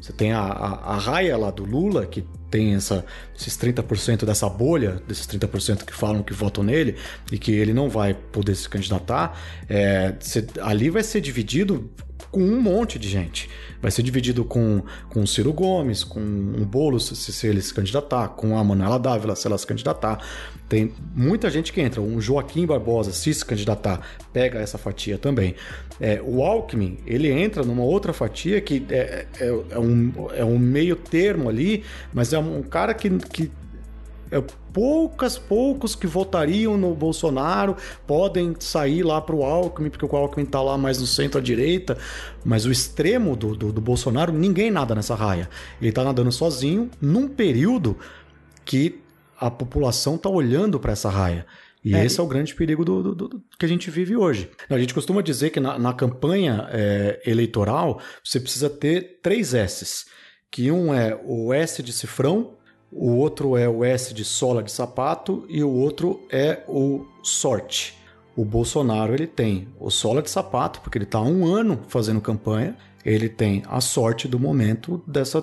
Você tem a, a, a raia lá do Lula, que tem essa, esses 30% dessa bolha, desses 30% que falam que votam nele e que ele não vai poder se candidatar. É, ali vai ser dividido com um monte de gente. Vai ser dividido com, com o Ciro Gomes, com o Boulos, se, se ele se candidatar, com a Manuela Dávila, se ela se candidatar. Tem muita gente que entra. Um Joaquim Barbosa, se se candidatar, pega essa fatia também. É, o Alckmin, ele entra numa outra fatia que é, é, é, um, é um meio termo ali, mas é um cara que, que é, poucas, poucos que votariam no Bolsonaro podem sair lá para o Alckmin, porque o Alckmin está lá mais no centro-direita, mas o extremo do, do, do, Bolsonaro, ninguém nada nessa raia. Ele está nadando sozinho num período que a população está olhando para essa raia. E é, esse é o grande perigo do, do, do, que a gente vive hoje. A gente costuma dizer que na, na campanha é, eleitoral você precisa ter três S's. Que um é o S de cifrão, o outro é o S de sola de sapato e o outro é o sorte. O Bolsonaro ele tem o sola de sapato, porque ele está um ano fazendo campanha, ele tem a sorte do momento dessa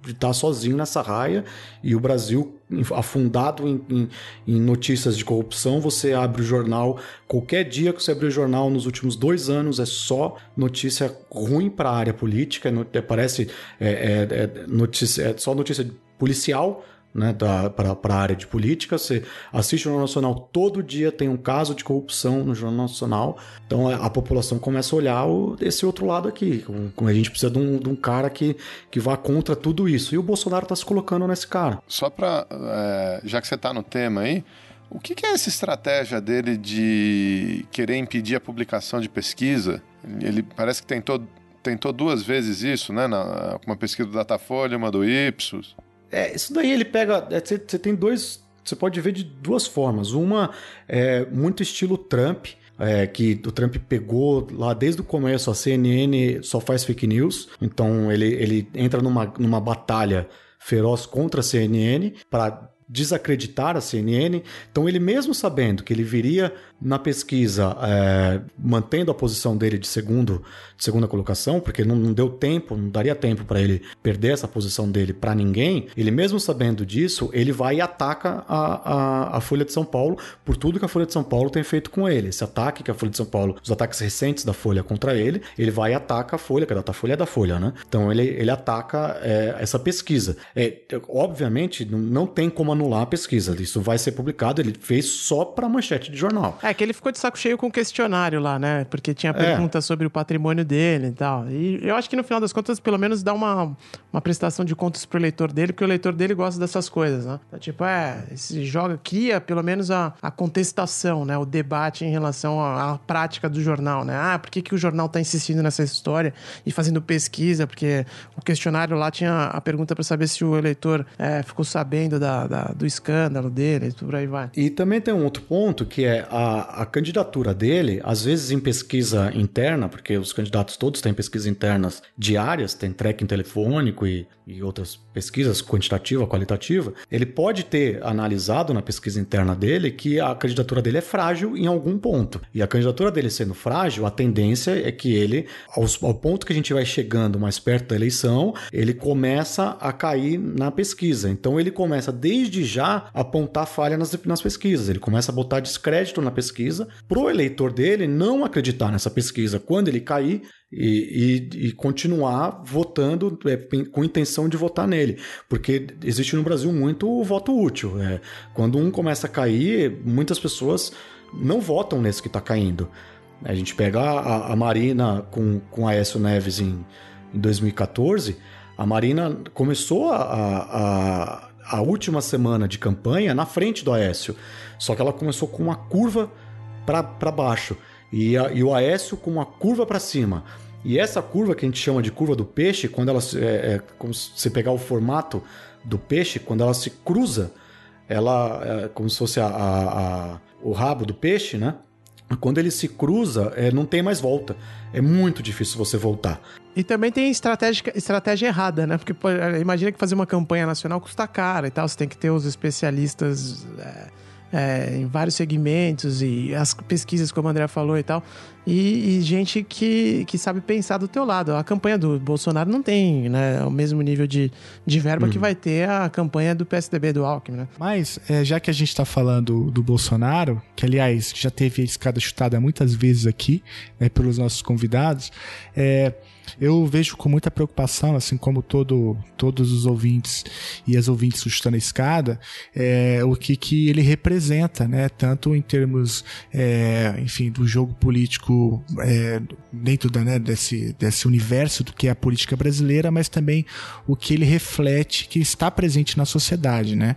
de estar tá sozinho nessa raia e o Brasil afundado em, em, em, notícias de corrupção. Você abre o jornal, qualquer dia que você abrir o jornal nos últimos dois anos é só notícia ruim para a área política. É, parece é, é, é, notícia, é só notícia policial né, para a área de política. Você assiste o Jornal Nacional todo dia, tem um caso de corrupção no Jornal Nacional. Então a, a população começa a olhar o, esse outro lado aqui. A gente precisa de um, de um, cara que, que vá contra tudo isso. E o Bolsonaro está se colocando nesse cara. Só para. É, já que você está no tema aí. O que, é essa estratégia dele de querer impedir a publicação de pesquisa? Ele parece que tentou, tentou duas vezes isso, né? Uma pesquisa do Datafolha, uma do Ipsos. É, isso daí ele pega. Você é, tem dois. Você pode ver de duas formas. Uma é muito estilo Trump. É, que o Trump pegou lá desde o começo, a CNN só faz fake news, então ele, ele entra numa, numa batalha feroz contra a CNN para desacreditar a CNN. Então, ele mesmo sabendo que ele viria na pesquisa é, mantendo a posição dele de segundo de segunda colocação, porque não, não deu tempo, não daria tempo para ele perder essa posição dele para ninguém, ele mesmo sabendo disso, ele vai e ataca a, a, a, Folha de São Paulo por tudo que a Folha de São Paulo tem feito com ele. Esse ataque que a Folha de São Paulo, os ataques recentes da Folha contra ele, ele vai e ataca a Folha, que a Folha é da Folha, né? Então ele, ele ataca é, essa pesquisa. É, obviamente, não, não tem como anular a pesquisa, isso vai ser publicado, ele fez só para manchete de jornal. É que ele ficou de saco cheio com o questionário lá, né? Porque tinha perguntas é. sobre o patrimônio dele e tal. E eu acho que no final das contas, pelo menos dá uma, uma prestação de contas pro leitor dele, porque o leitor dele gosta dessas coisas, né? Então, tipo, é, se joga, cria pelo menos a, a contestação, né? O debate em relação à, à, prática do jornal, né? Ah, por que, que o jornal tá insistindo nessa história e fazendo pesquisa? Porque o questionário lá tinha a pergunta para saber se o eleitor é, ficou sabendo da, da, do escândalo dele por aí vai. E também tem um outro ponto que é a, a candidatura dele, às vezes em pesquisa interna, porque os candidatos todos têm pesquisas internas diárias, tem tracking telefônico e, e outras pesquisas quantitativa, qualitativa, ele pode ter analisado na pesquisa interna dele que a candidatura dele é frágil em algum ponto. E a candidatura dele sendo frágil, a tendência é que ele, aos, ao ponto que a gente vai chegando mais perto da eleição, ele começa a cair na pesquisa. Então ele começa desde já apontar falha nas, nas pesquisas, ele começa a botar descrédito na pesquisa pro eleitor dele não acreditar nessa pesquisa quando ele cair e, e, e, continuar votando é, com intenção de votar nele. Porque existe no Brasil muito o voto útil. É, quando um começa a cair, muitas pessoas não votam nesse que está caindo. A gente pega a, a, Marina com, com Aécio Neves em, em 2014, a Marina começou a, a, a última semana de campanha na frente do Aécio. Só que ela começou com uma curva para baixo e, a, e o Aécio com uma curva para cima. E essa curva que a gente chama de curva do peixe, quando ela é, é como se você pegar o formato do peixe, quando ela se cruza, ela é como se fosse a, a, a, o rabo do peixe, né? Quando ele se cruza, é, não tem mais volta. É muito difícil você voltar. E também tem estratégia, estratégia errada, né? Porque pô, imagina que fazer uma campanha nacional custa caro e tal. Você tem que ter os especialistas. É é, em vários segmentos e as pesquisas, como o André falou e tal. e, e gente que, que sabe pensar do teu lado. A campanha do Bolsonaro não tem né, o mesmo nível de, de verba Uhum. que vai ter a campanha do PSDB do Alckmin, né? Mas, é, já que a gente tá falando do Bolsonaro, que aliás já teve a escada chutada muitas vezes aqui, né, pelos nossos convidados, é, eu vejo com muita preocupação, assim como todo, todos os ouvintes e as ouvintes chutando a escada, é, o que, que ele representa, né? Tanto em termos, é, enfim, do jogo político é, dentro da, né, desse, desse universo do que é a política brasileira, mas também o que ele reflete, que está presente na sociedade, né?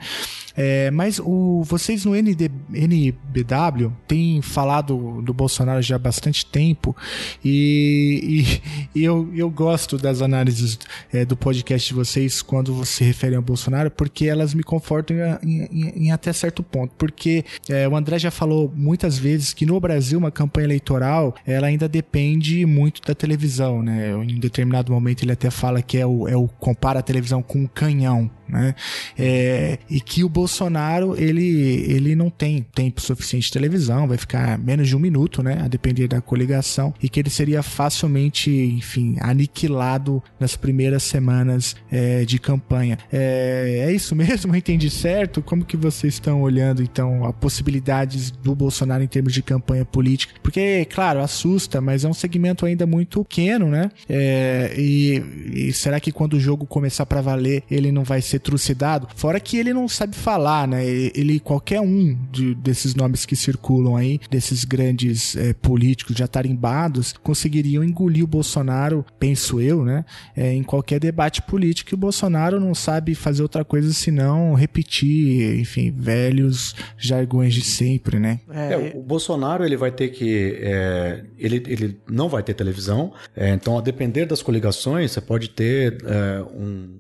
É, mas o, vocês no ND, NBW têm falado do Bolsonaro já há bastante tempo e, e- e eu, eu gosto das análises é, do podcast de vocês quando se referem ao Bolsonaro porque elas me confortam em, em- em até certo ponto. Porque é, o André já falou muitas vezes que no Brasil uma campanha eleitoral ela ainda depende muito da televisão, né? Em determinado momento ele até fala que é o, é o compara a televisão com um canhão, né? É, e que o Bolsonaro ele, ele não tem tempo suficiente de televisão, vai ficar menos de um minuto, né? A depender da coligação e que ele seria facilmente, enfim, aniquilado nas primeiras semanas é, de campanha. É, é isso mesmo? Entendi certo? Como que vocês estão olhando então a possibilidades do Bolsonaro em termos de campanha política? Porque, claro, assusta, mas é um segmento ainda muito pequeno, né? É, e, e será que quando o jogo começar pra valer ele não vai ser trucidado? Fora que ele não sabe falar, né? Ele, qualquer um de- desses nomes que circulam aí, desses grandes é, políticos já tarimbados, conseguiriam engolir o Bolsonaro, penso eu, né? É, em qualquer debate político. E o Bolsonaro não sabe fazer outra coisa senão repetir, enfim, velhos jargões de sempre, né? É, o Bolsonaro ele vai ter que. é, ele, ele não vai ter televisão, é, então a depender das coligações, você pode ter é, um,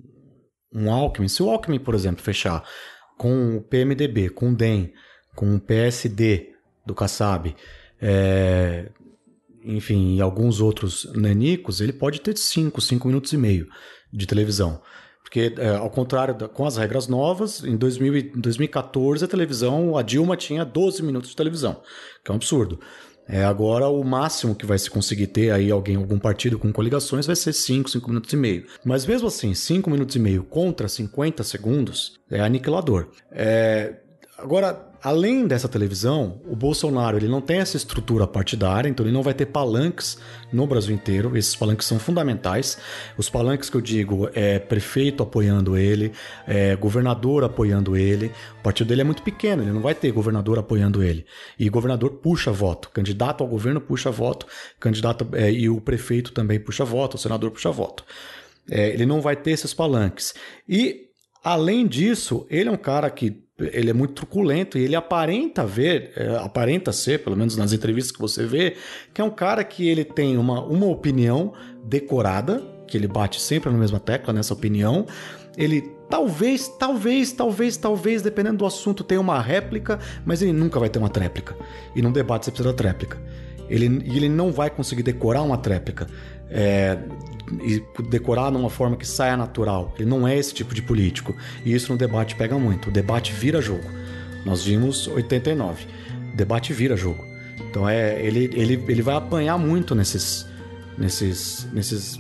um Alckmin. Se o Alckmin, por exemplo, fechar com o PMDB, com o DEM, com o PSD do Kassab, é, enfim, e alguns outros nanicos, ele pode ter 5, 5 minutos e meio de televisão. Porque, é, ao contrário, da- com as regras novas, em 2000 e- em 2014 a televisão, a Dilma tinha 12 minutos de televisão, que é um absurdo. É, agora o máximo que vai se conseguir ter aí alguém, algum partido com coligações vai ser 5, 5 minutos e meio. Mas mesmo assim, 5 minutos e meio contra 50 segundos é aniquilador. É, Agora, além dessa televisão, o Bolsonaro ele não tem essa estrutura partidária, então ele não vai ter palanques no Brasil inteiro. Esses palanques são fundamentais. Os palanques que eu digo é prefeito apoiando ele, é governador apoiando ele. O partido dele é muito pequeno, ele não vai ter governador apoiando ele. E governador puxa voto, candidato ao governo puxa voto, candidato é, e o prefeito também puxa voto, o senador puxa voto. É, ele não vai ter esses palanques. E, além disso, ele é um cara que ele é muito truculento e ele aparenta ver, é, aparenta ser, pelo menos nas entrevistas que você vê, que é um cara que ele tem uma, uma opinião decorada, que ele bate sempre na mesma tecla nessa opinião. Ele talvez, talvez, talvez, talvez, dependendo do assunto, tenha uma réplica, mas ele nunca vai ter uma tréplica. E num debate você precisa da tréplica. Ele, ele não vai conseguir decorar uma tréplica. É, e decorar numa forma que saia natural. Ele não é esse tipo de político. E isso no debate pega muito. O debate vira jogo. Nós vimos 89. O debate vira jogo. Então é, ele, ele, ele vai apanhar muito nesses, nesses, nesses,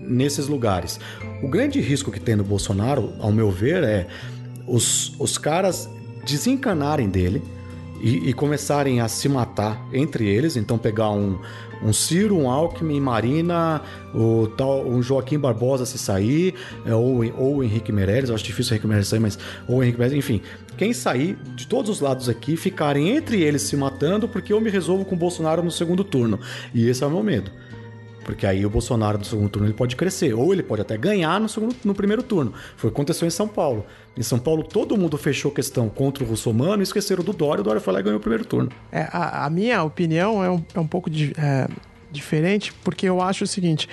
nesses lugares. O grande risco que tem no Bolsonaro, ao meu ver, é os, os caras desencanarem dele e, e começarem a se matar entre eles. Então pegar um, um Ciro, um Alckmin, Marina, o tal, um Joaquim Barbosa se sair, é, ou, ou o Henrique Meirelles, acho difícil o Henrique Meirelles sair, mas ou o Henrique Meirelles, enfim, quem sair de todos os lados aqui ficarem entre eles se matando porque eu me resolvo com o Bolsonaro no segundo turno. E esse é o meu medo. Porque aí o Bolsonaro no segundo turno ele pode crescer, ou ele pode até ganhar no, segundo, no primeiro turno. Foi o que aconteceu em São Paulo. Em São Paulo, todo mundo fechou questão contra o Russomano e esqueceram do Dória. O Dória foi lá e ganhou o primeiro turno. É, a, a minha opinião é um, é um pouco di- é, diferente, porque eu acho o seguinte: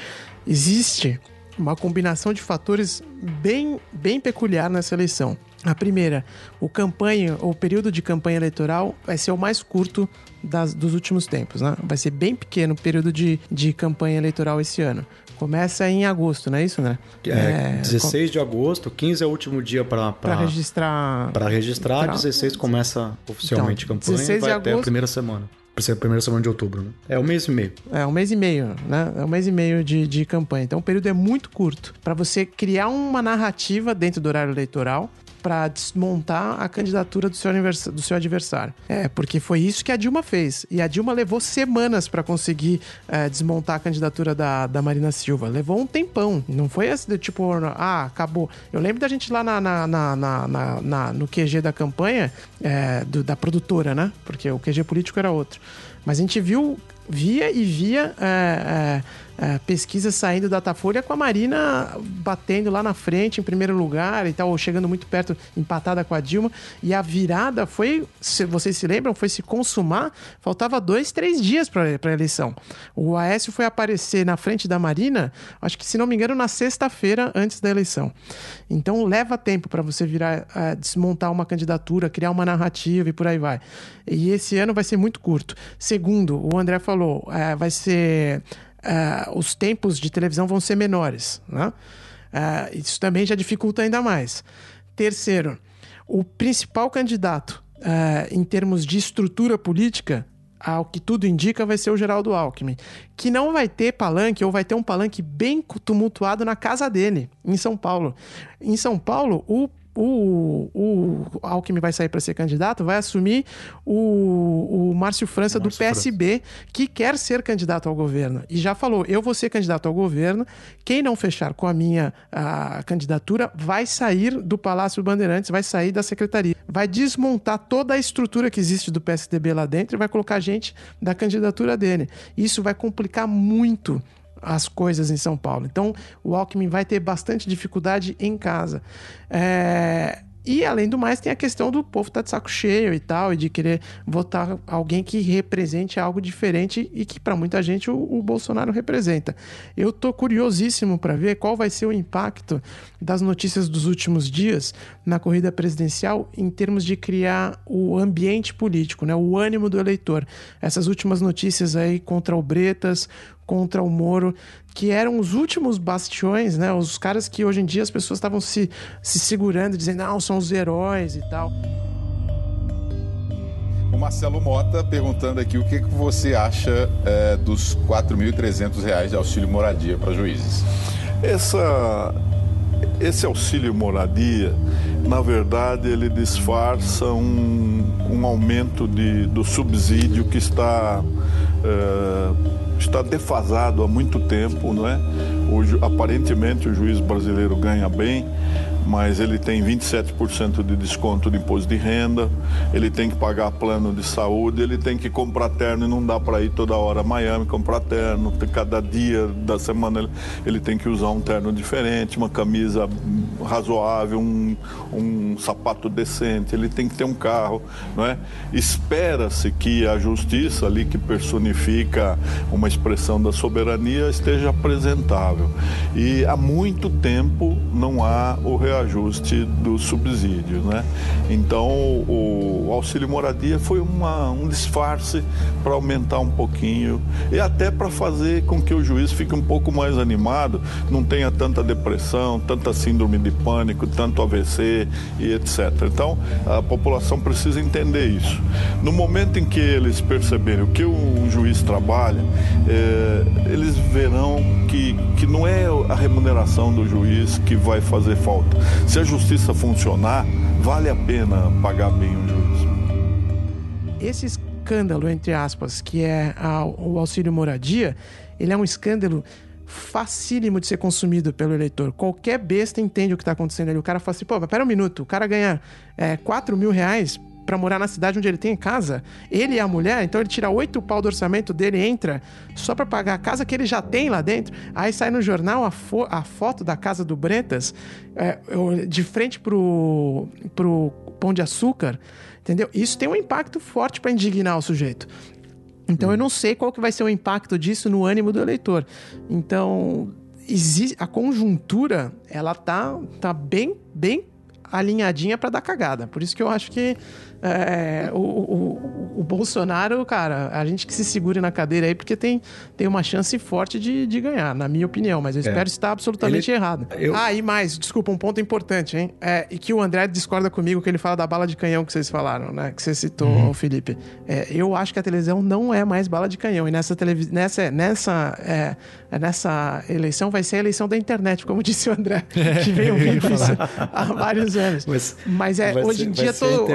existe uma combinação de fatores bem, bem peculiar nessa eleição. A primeira, o campanha, o período de campanha eleitoral vai ser o mais curto das- dos últimos tempos, né? Vai ser bem pequeno o período de, de campanha eleitoral esse ano. Começa em agosto, não é isso, né? É, 16 de agosto, 15 é o último dia para Para registrar. Para registrar, Pra- 16 começa oficialmente Então, a campanha 16 e vai de até a agosto- primeira semana. Pra ser a primeira semana de outubro, né? É um mês e meio. É um mês e meio, né? É um mês e meio de, de campanha. Então o período é muito curto para você criar uma narrativa dentro do horário eleitoral para desmontar a candidatura do seu, do seu adversário. É, porque foi isso que a Dilma fez. E a Dilma levou semanas para conseguir é, desmontar a candidatura da, da Marina Silva. Levou um tempão. Não foi assim tipo, ah, acabou. Eu lembro da gente lá na, na, na, na, na no QG da campanha, é, do, da produtora, né? Porque o QG político era outro. Mas a gente viu, via e via. É, é é, pesquisa saindo da Datafolha com a Marina batendo lá na frente, em primeiro lugar e tal, chegando muito perto, empatada com a Dilma. E a virada foi, se vocês se lembram, foi se consumar, faltava dois, três dias para a eleição. O Aécio foi aparecer na frente da Marina, acho que se não me engano, na sexta-feira antes da eleição. Então leva tempo para você virar, uh, desmontar uma candidatura, criar uma narrativa e por aí vai. E esse ano vai ser muito curto. Segundo, o André falou, uh, vai ser uh, os tempos de televisão vão ser menores. Né? Uh, isso também já dificulta ainda mais. Terceiro, o principal candidato uh, em termos de estrutura política, ao que tudo indica, vai ser o Geraldo Alckmin, que não vai ter palanque ou vai ter um palanque bem tumultuado na casa dele, em São Paulo. Em São Paulo, o o, o Alckmin vai sair para ser candidato, vai assumir o, o Márcio França Márcio do PSB, França. que quer ser candidato ao governo. E já falou: eu vou ser candidato ao governo. Quem não fechar com a minha a candidatura vai sair do Palácio Bandeirantes, vai sair da secretaria. Vai desmontar toda a estrutura que existe do PSDB lá dentro e vai colocar gente da candidatura dele. Isso vai complicar muito as coisas em São Paulo. Então, o Alckmin vai ter bastante dificuldade em casa. É... E, além do mais, tem a questão do povo estar tá de saco cheio e tal, e de querer votar alguém que represente algo diferente e que, para muita gente, o, o, Bolsonaro representa. Eu tô curiosíssimo para ver qual vai ser o impacto das notícias dos últimos dias na corrida presidencial em termos de criar o ambiente político, né? o ânimo do eleitor. Essas últimas notícias aí contra o Bretas, contra o Moro, que eram os últimos bastiões, né? Os caras que hoje em dia as pessoas estavam se, se segurando, dizendo, não, são os heróis e tal. O Marcelo Mota perguntando aqui o que, que você acha é, dos R$ 4.300 de auxílio moradia para juízes. Essa, esse auxílio moradia, na verdade, ele disfarça um, um aumento de, do subsídio que está. É, está defasado há muito tempo, não é? Hoje, aparentemente o juiz brasileiro ganha bem, mas ele tem 27% de desconto de imposto de renda, ele tem que pagar plano de saúde, ele tem que comprar terno e não dá para ir toda hora a Miami comprar terno, cada dia da semana ele, ele tem que usar um terno diferente, uma camisa razoável, um, um sapato decente, ele tem que ter um carro, não é? Espera-se que a justiça ali que personifica uma expressão da soberania esteja apresentável. E há muito tempo não há o reajuste do subsídio, né? Então o, auxílio moradia foi uma, um disfarce para aumentar um pouquinho e até para fazer com que o juiz fique um pouco mais animado, não tenha tanta depressão, tanta síndrome de pânico, tanto AVC e etc. Então a população precisa entender isso. No momento em que eles perceberem o que o juiz trabalha, é, eles verão que, que não é a remuneração do juiz que vai fazer falta. Se a justiça funcionar, vale a pena pagar bem o juiz. Esse escândalo, entre aspas, que é o auxílio moradia, ele é um escândalo facílimo de ser consumido pelo eleitor. Qualquer besta entende o que está acontecendo ali. O cara fala assim, pô, mas pera um minuto, o cara ganha é, 4 mil reais para morar na cidade onde ele tem casa. Ele e a mulher, então ele tira oito pau do orçamento dele, entra só para pagar a casa que ele já tem lá dentro. Aí sai no jornal a, fo a foto da casa do Bretas é, de frente pro, pro Pão de Açúcar, entendeu? Isso tem um impacto forte para indignar o sujeito. Então eu não sei qual que vai ser o impacto disso no ânimo do eleitor. Então a conjuntura ela tá, tá bem, bem alinhadinha para dar cagada. Por isso que eu acho que É, o, o, o, Bolsonaro, cara, a gente que se segure na cadeira aí, porque tem, tem uma chance forte de, de ganhar, na minha opinião, mas eu espero é. estar absolutamente ele, errado. Eu... Ah, e mais, desculpa, um ponto importante, hein? É, e que o André discorda comigo que ele fala da bala de canhão que vocês falaram, né? Que você citou, uhum. Felipe. É, eu acho que a televisão não é mais bala de canhão. E nessa, televis... nessa, nessa, é, nessa eleição vai ser a eleição da internet, como disse o André, que veio ouvindo isso há vários anos. Mas, mas é, hoje ser, em dia, todo,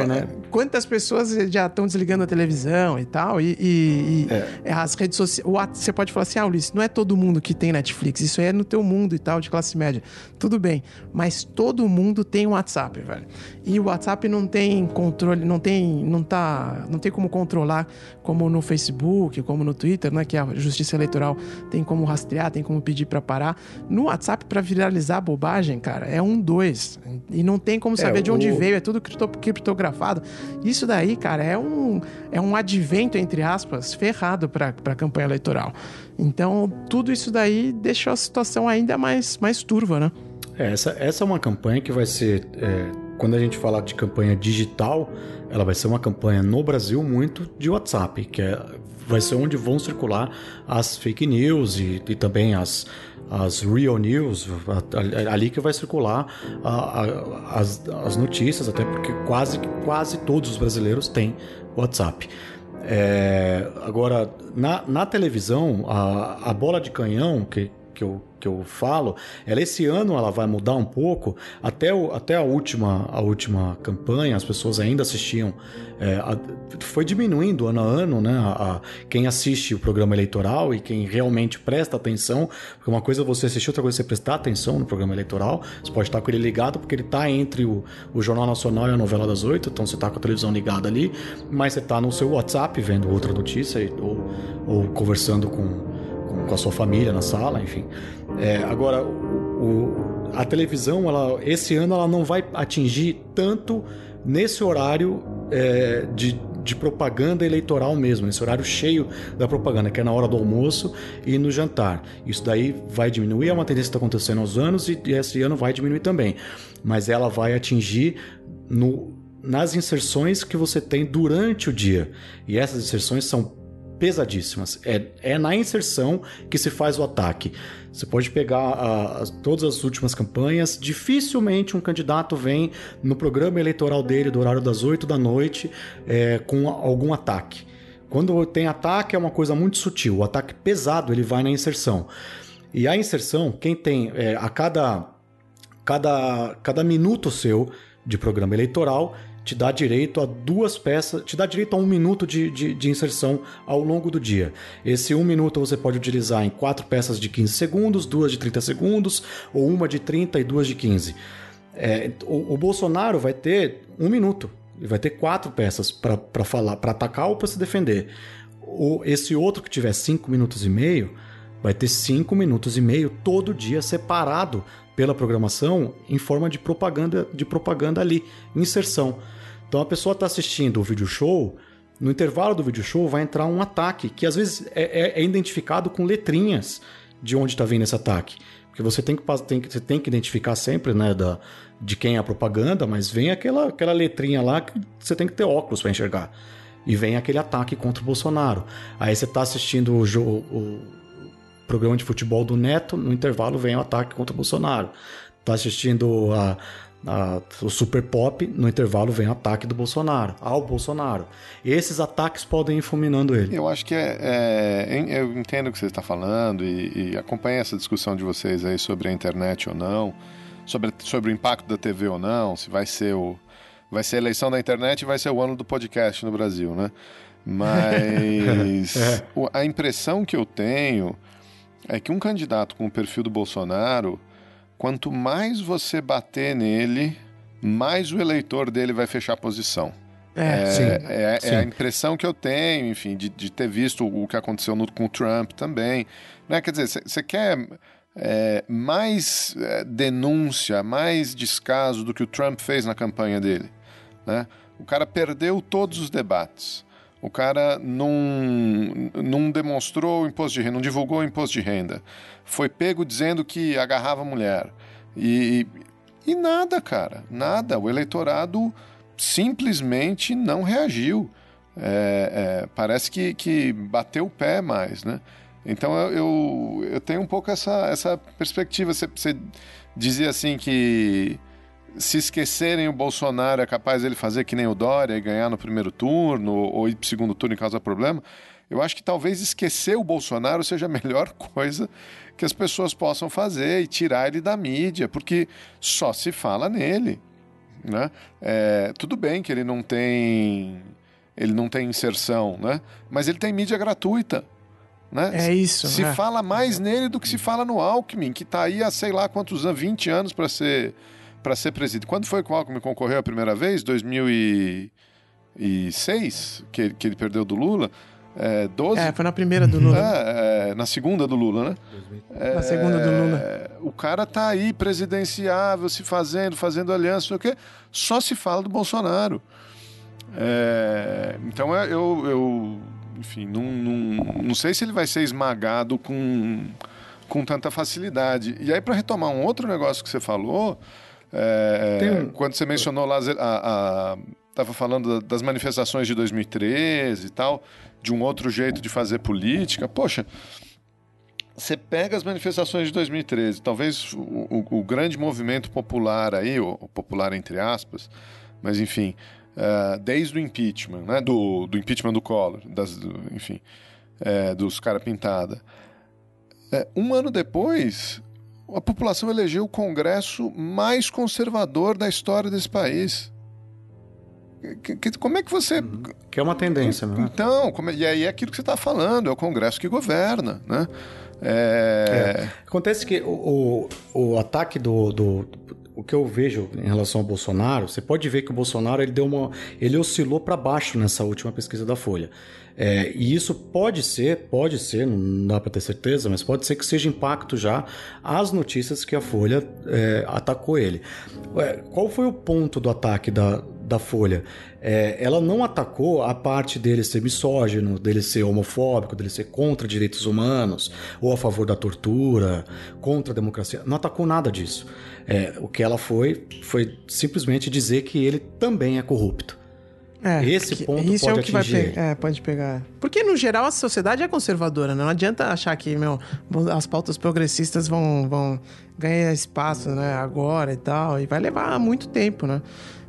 quantas pessoas já estão desligando a televisão e tal, e, e, e é. as redes sociais. Você pode falar assim, ah, Ulisses, não é todo mundo que tem Netflix, isso é no teu mundo e tal, de classe média. Tudo bem, mas todo mundo tem um WhatsApp, velho. E o WhatsApp não tem controle, não tem, não tá, não tem como controlar como no Facebook, como no Twitter, né, que a Justiça Eleitoral tem como rastrear, tem como pedir para parar. No WhatsApp para viralizar bobagem, cara, é um dois e não tem como é, saber é, de onde o... veio, é tudo criptografado. Isso daí, cara, é um é um advento entre aspas ferrado para a campanha eleitoral. Então, tudo isso daí deixou a situação ainda mais mais turva, né? É, essa, essa é uma campanha que vai ser. É, quando a gente falar de campanha digital, ela vai ser uma campanha no Brasil muito de WhatsApp, que é, vai ser onde vão circular as fake news e, e também as, as real news, ali que vai circular a, a, as, as notícias, até porque quase, quase todos os brasileiros têm WhatsApp. É, agora, na, na televisão, a, a bola de canhão, que, que eu que eu falo, ela esse ano ela vai mudar um pouco. Até, o, até a última a última campanha, as pessoas ainda assistiam. É, a, foi diminuindo ano a ano, né? A, a, quem assiste o programa eleitoral e quem realmente presta atenção. Porque uma coisa é você assistir, outra coisa é você prestar atenção no programa eleitoral. Você pode estar com ele ligado porque ele está entre o, o Jornal Nacional e a novela das oito, então você está com a televisão ligada ali, mas você está no seu WhatsApp vendo outra notícia ou, ou conversando com com a sua família na sala, enfim. É, agora, o, a televisão, ela, esse ano, ela não vai atingir tanto nesse horário é, de, de propaganda eleitoral mesmo, nesse horário cheio da propaganda, que é na hora do almoço e no jantar. Isso daí vai diminuir, é uma tendência que está acontecendo aos anos e, e esse ano vai diminuir também. Mas ela vai atingir no, nas inserções que você tem durante o dia. E essas inserções são pesadíssimas. É, é na inserção que se faz o ataque. Você pode pegar a, a, todas as últimas campanhas, dificilmente um candidato vem no programa eleitoral dele, do horário das 8 da noite, é, com algum ataque. Quando tem ataque é uma coisa muito sutil. O ataque pesado ele vai na inserção. E a inserção, quem tem é, a cada, cada, cada minuto seu de programa eleitoral, te dá direito a duas peças, te dá direito a um minuto de, de, de, inserção ao longo do dia. Esse um minuto você pode utilizar em quatro peças de 15 segundos, duas de 30 segundos, ou uma de 30 e duas de 15. É, o, o, Bolsonaro vai ter um minuto, ele vai ter quatro peças para falar, para atacar ou para se defender. O, esse outro que tiver cinco minutos e meio vai ter cinco minutos e meio todo dia separado pela programação em forma de propaganda, de propaganda ali, inserção. Então a pessoa está assistindo o vídeo show, no intervalo do vídeo show vai entrar um ataque, que às vezes é, é, é identificado com letrinhas de onde está vindo esse ataque. Porque você tem que, tem você tem que identificar sempre né, da, de quem é a propaganda, mas vem aquela, aquela letrinha lá que você tem que ter óculos para enxergar. E vem aquele ataque contra o Bolsonaro. Aí você está assistindo o, o, programa de futebol do Neto, no intervalo vem o ataque contra o Bolsonaro. Está assistindo a, a, o Super Pop, no intervalo vem o ataque do Bolsonaro, ao Bolsonaro. Esses ataques podem ir fulminando ele. Eu acho que é, é eu entendo o que você está falando e, e acompanho essa discussão de vocês aí sobre a internet ou não, sobre, sobre o impacto da TV ou não, se vai ser o vai ser a eleição da internet e vai ser o ano do podcast no Brasil, né? Mas é. a impressão que eu tenho é que um candidato com o perfil do Bolsonaro quanto mais você bater nele, mais o eleitor dele vai fechar a posição. É, é, sim, é, sim. é, a impressão que eu tenho, enfim, de, de ter visto o que aconteceu no, com o Trump também. Né? Quer dizer, você quer é, mais é, denúncia, mais descaso do que o Trump fez na campanha dele. Né? O cara perdeu todos os debates. O cara não, não demonstrou o imposto de renda, não divulgou o imposto de renda. Foi pego dizendo que agarrava a mulher. E, e nada, cara, nada. O eleitorado simplesmente não reagiu. É, é, parece que, que bateu o pé mais, né? Então eu, eu, eu tenho um pouco essa, essa perspectiva. Você, você dizia assim que se esquecerem o Bolsonaro é capaz ele fazer que nem o Dória e ganhar no primeiro turno ou ir para o segundo turno e causar problema. Eu acho que talvez esquecer o Bolsonaro seja a melhor coisa que as pessoas possam fazer e tirar ele da mídia, porque só se fala nele. Né? É, tudo bem que ele não tem ele não tem inserção, né? mas ele tem mídia gratuita. Né? É isso. Se é. fala mais nele do que se fala no Alckmin, que está aí há sei lá quantos anos, 20 anos para ser para ser presidente. Quando foi que o Alckmin concorreu a primeira vez? 2006, que, que ele perdeu do Lula. É, 12? É, foi na primeira do Lula. É, é, na segunda do Lula, né? Na segunda do Lula. O cara tá aí presidenciável, se fazendo, fazendo aliança, não sei o quê. Só se fala do Bolsonaro. É, então eu, eu enfim, não, não, não sei se ele vai ser esmagado com, com tanta facilidade. E aí, para retomar um outro negócio que você falou, é, um... quando você mencionou lá, estava falando das manifestações de 2013 e tal, de um outro jeito de fazer política. Poxa, você pega as manifestações de 2013, talvez o, o, o grande movimento popular aí, o, o popular entre aspas, mas enfim, uh, desde o impeachment, né, do, do impeachment do Collor, das, do, enfim, é, dos cara pintada. É, um ano depois, a população elegeu o Congresso mais conservador da história desse país. Como é que você. Que é uma tendência, né? Então, como... e aí é aquilo que você está falando, é o Congresso que governa, né? É... É. Acontece que o, o, o ataque do, do, o que eu vejo em relação ao Bolsonaro, você pode ver que o Bolsonaro ele deu uma, ele oscilou para baixo nessa última pesquisa da Folha. É, e isso pode ser, pode ser, não dá para ter certeza, mas pode ser que seja impacto já às notícias que a Folha é, atacou ele. Qual foi o ponto do ataque da, da Folha? É, ela não atacou a parte dele ser misógino, dele ser homofóbico, dele ser contra direitos humanos, ou a favor da tortura, contra a democracia. Não atacou nada disso. É, o que ela foi foi simplesmente dizer que ele também é corrupto. É, Esse ponto isso pode é o que vai atingir pegar. É, pode pegar. Porque, no geral, a sociedade é conservadora, né? Não adianta achar que, meu, as pautas progressistas vão, vão ganhar espaço, né, agora e tal. E vai levar muito tempo, né?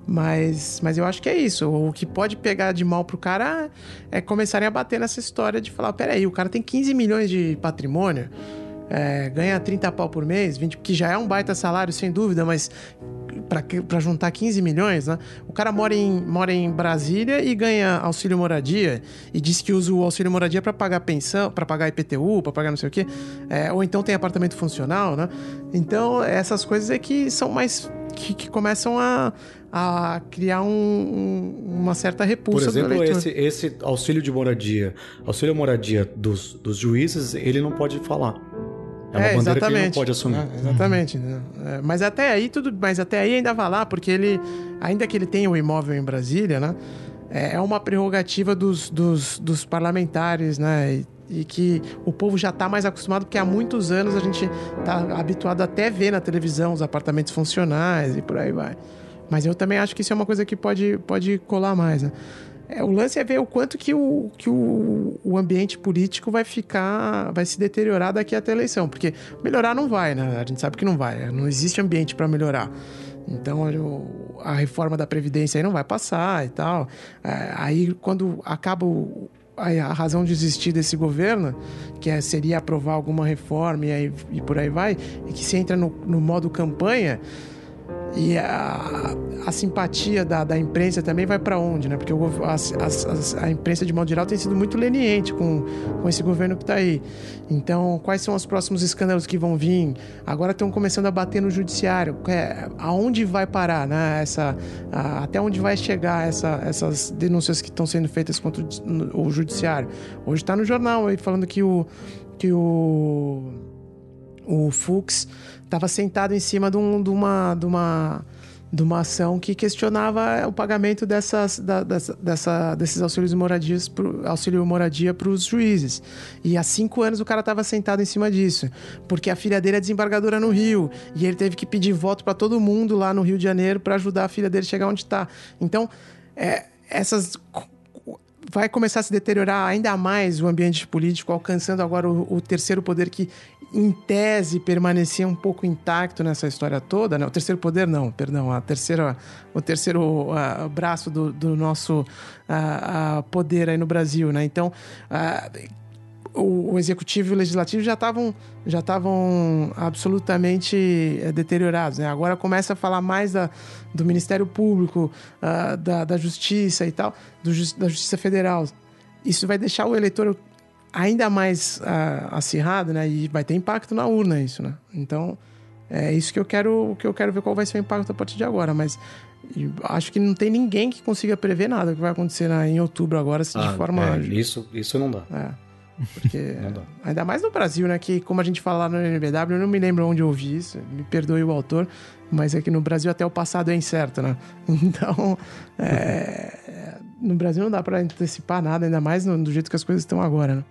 Mas, mas eu acho que é isso. O que pode pegar de mal pro cara é começarem a bater nessa história de falar: peraí, o cara tem 15 milhões de patrimônio é, ganha 30 pau por mês, 20, que já é um baita salário, sem dúvida, mas para juntar 15 milhões, né? O cara mora em, mora em Brasília e ganha auxílio moradia e diz que usa o auxílio moradia para pagar pensão, para pagar IPTU, para pagar não sei o quê, é, ou então tem apartamento funcional, né? Então, essas coisas é que são mais. que, que começam a, a criar um, um, uma certa repulsa. Por exemplo, esse, esse auxílio de moradia, auxílio moradia dos, dos juízes, ele não pode falar. É uma É, bandeira que ele não exatamente. pode assumir. É, exatamente. né? É, mas até aí tudo, mas até aí ainda vai lá, porque ele, ainda que ele tenha o imóvel em Brasília, né? É é uma prerrogativa dos, dos, dos parlamentares, né? E, e que o povo já está mais acostumado, porque há muitos anos a gente está habituado até ver na televisão os apartamentos funcionais e por aí vai. Mas eu também acho que isso é uma coisa que pode, pode colar mais, né? É, o lance é ver o quanto que, o, que o, o ambiente político vai ficar, vai se deteriorar daqui até a eleição. Porque melhorar não vai, né? A gente sabe que não vai. Não existe ambiente para melhorar. Então a reforma da Previdência aí não vai passar e tal. É, aí quando acaba o- a razão de existir desse governo, que é- seria aprovar alguma reforma e, aí, e por aí vai, e que se entra no, no modo campanha, e a, a simpatia da, da imprensa também vai para onde, né? Porque o as- as- a imprensa, de modo geral, tem sido muito leniente com, com esse governo que está aí. Então, quais são os próximos escândalos que vão vir? Agora estão começando a bater no judiciário. É, aonde vai parar, né? Essa, a- até onde vai chegar essa- essas denúncias que estão sendo feitas contra o, o judiciário? Hoje está no jornal aí falando que o. Que o o Fux estava sentado em cima de, um- de uma, de, uma, de uma ação que questionava o pagamento dessas, da, dessa, dessa, desses auxílios moradias pro, auxílio moradia para os juízes. E há cinco anos o cara estava sentado em cima disso, porque a filha dele é desembargadora no Rio e ele teve que pedir voto para todo mundo lá no Rio de Janeiro para ajudar a filha dele chegar onde está. Então, é, essas vai começar a se deteriorar ainda mais o ambiente político, alcançando agora o, o, terceiro poder que, em tese, permanecia um pouco intacto nessa história toda. Né? O terceiro poder, não, perdão, a terceira, o terceiro uh, braço do, do nosso uh, uh, poder aí no Brasil. Né? Então, o, o, executivo e o legislativo já estavam já estavam absolutamente é, deteriorados. Né? Agora começa a falar mais da, do Ministério Público, uh, da, da Justiça e tal, do, da Justiça Federal. Isso vai deixar o eleitor ainda mais uh, acirrado, né? E vai ter impacto na urna isso, né? Então é isso que eu quero que eu quero ver qual vai ser o impacto a partir de agora, mas acho que não tem ninguém que consiga prever nada que vai acontecer né, em outubro agora, se ah, de forma. É, isso, isso não dá. É. Porque, ainda mais no Brasil, né? Que, como a gente fala lá no NBW, eu não me lembro onde eu ouvi isso, me perdoe o autor, mas é que no Brasil até o passado é incerto, né? Então, é, no Brasil não dá para antecipar nada, ainda mais no, do jeito que as coisas estão agora, né?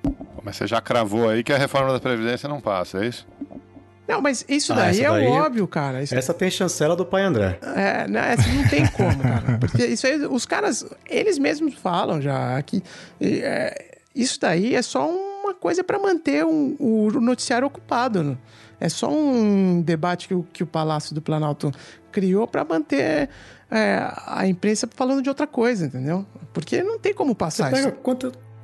Mas você já cravou aí que a reforma da Previdência não passa, é isso? Não, mas isso ah, daí é daí, óbvio, cara. Isso... Essa tem chancela do pai André. É, não, essa não tem como, cara. Porque isso aí, os caras, eles mesmos falam já que é, isso daí é só uma coisa para manter um, o noticiário ocupado. Né? É só um debate que o, que o Palácio do Planalto criou para manter é, a imprensa falando de outra coisa, entendeu? Porque não tem como passar Você pega isso.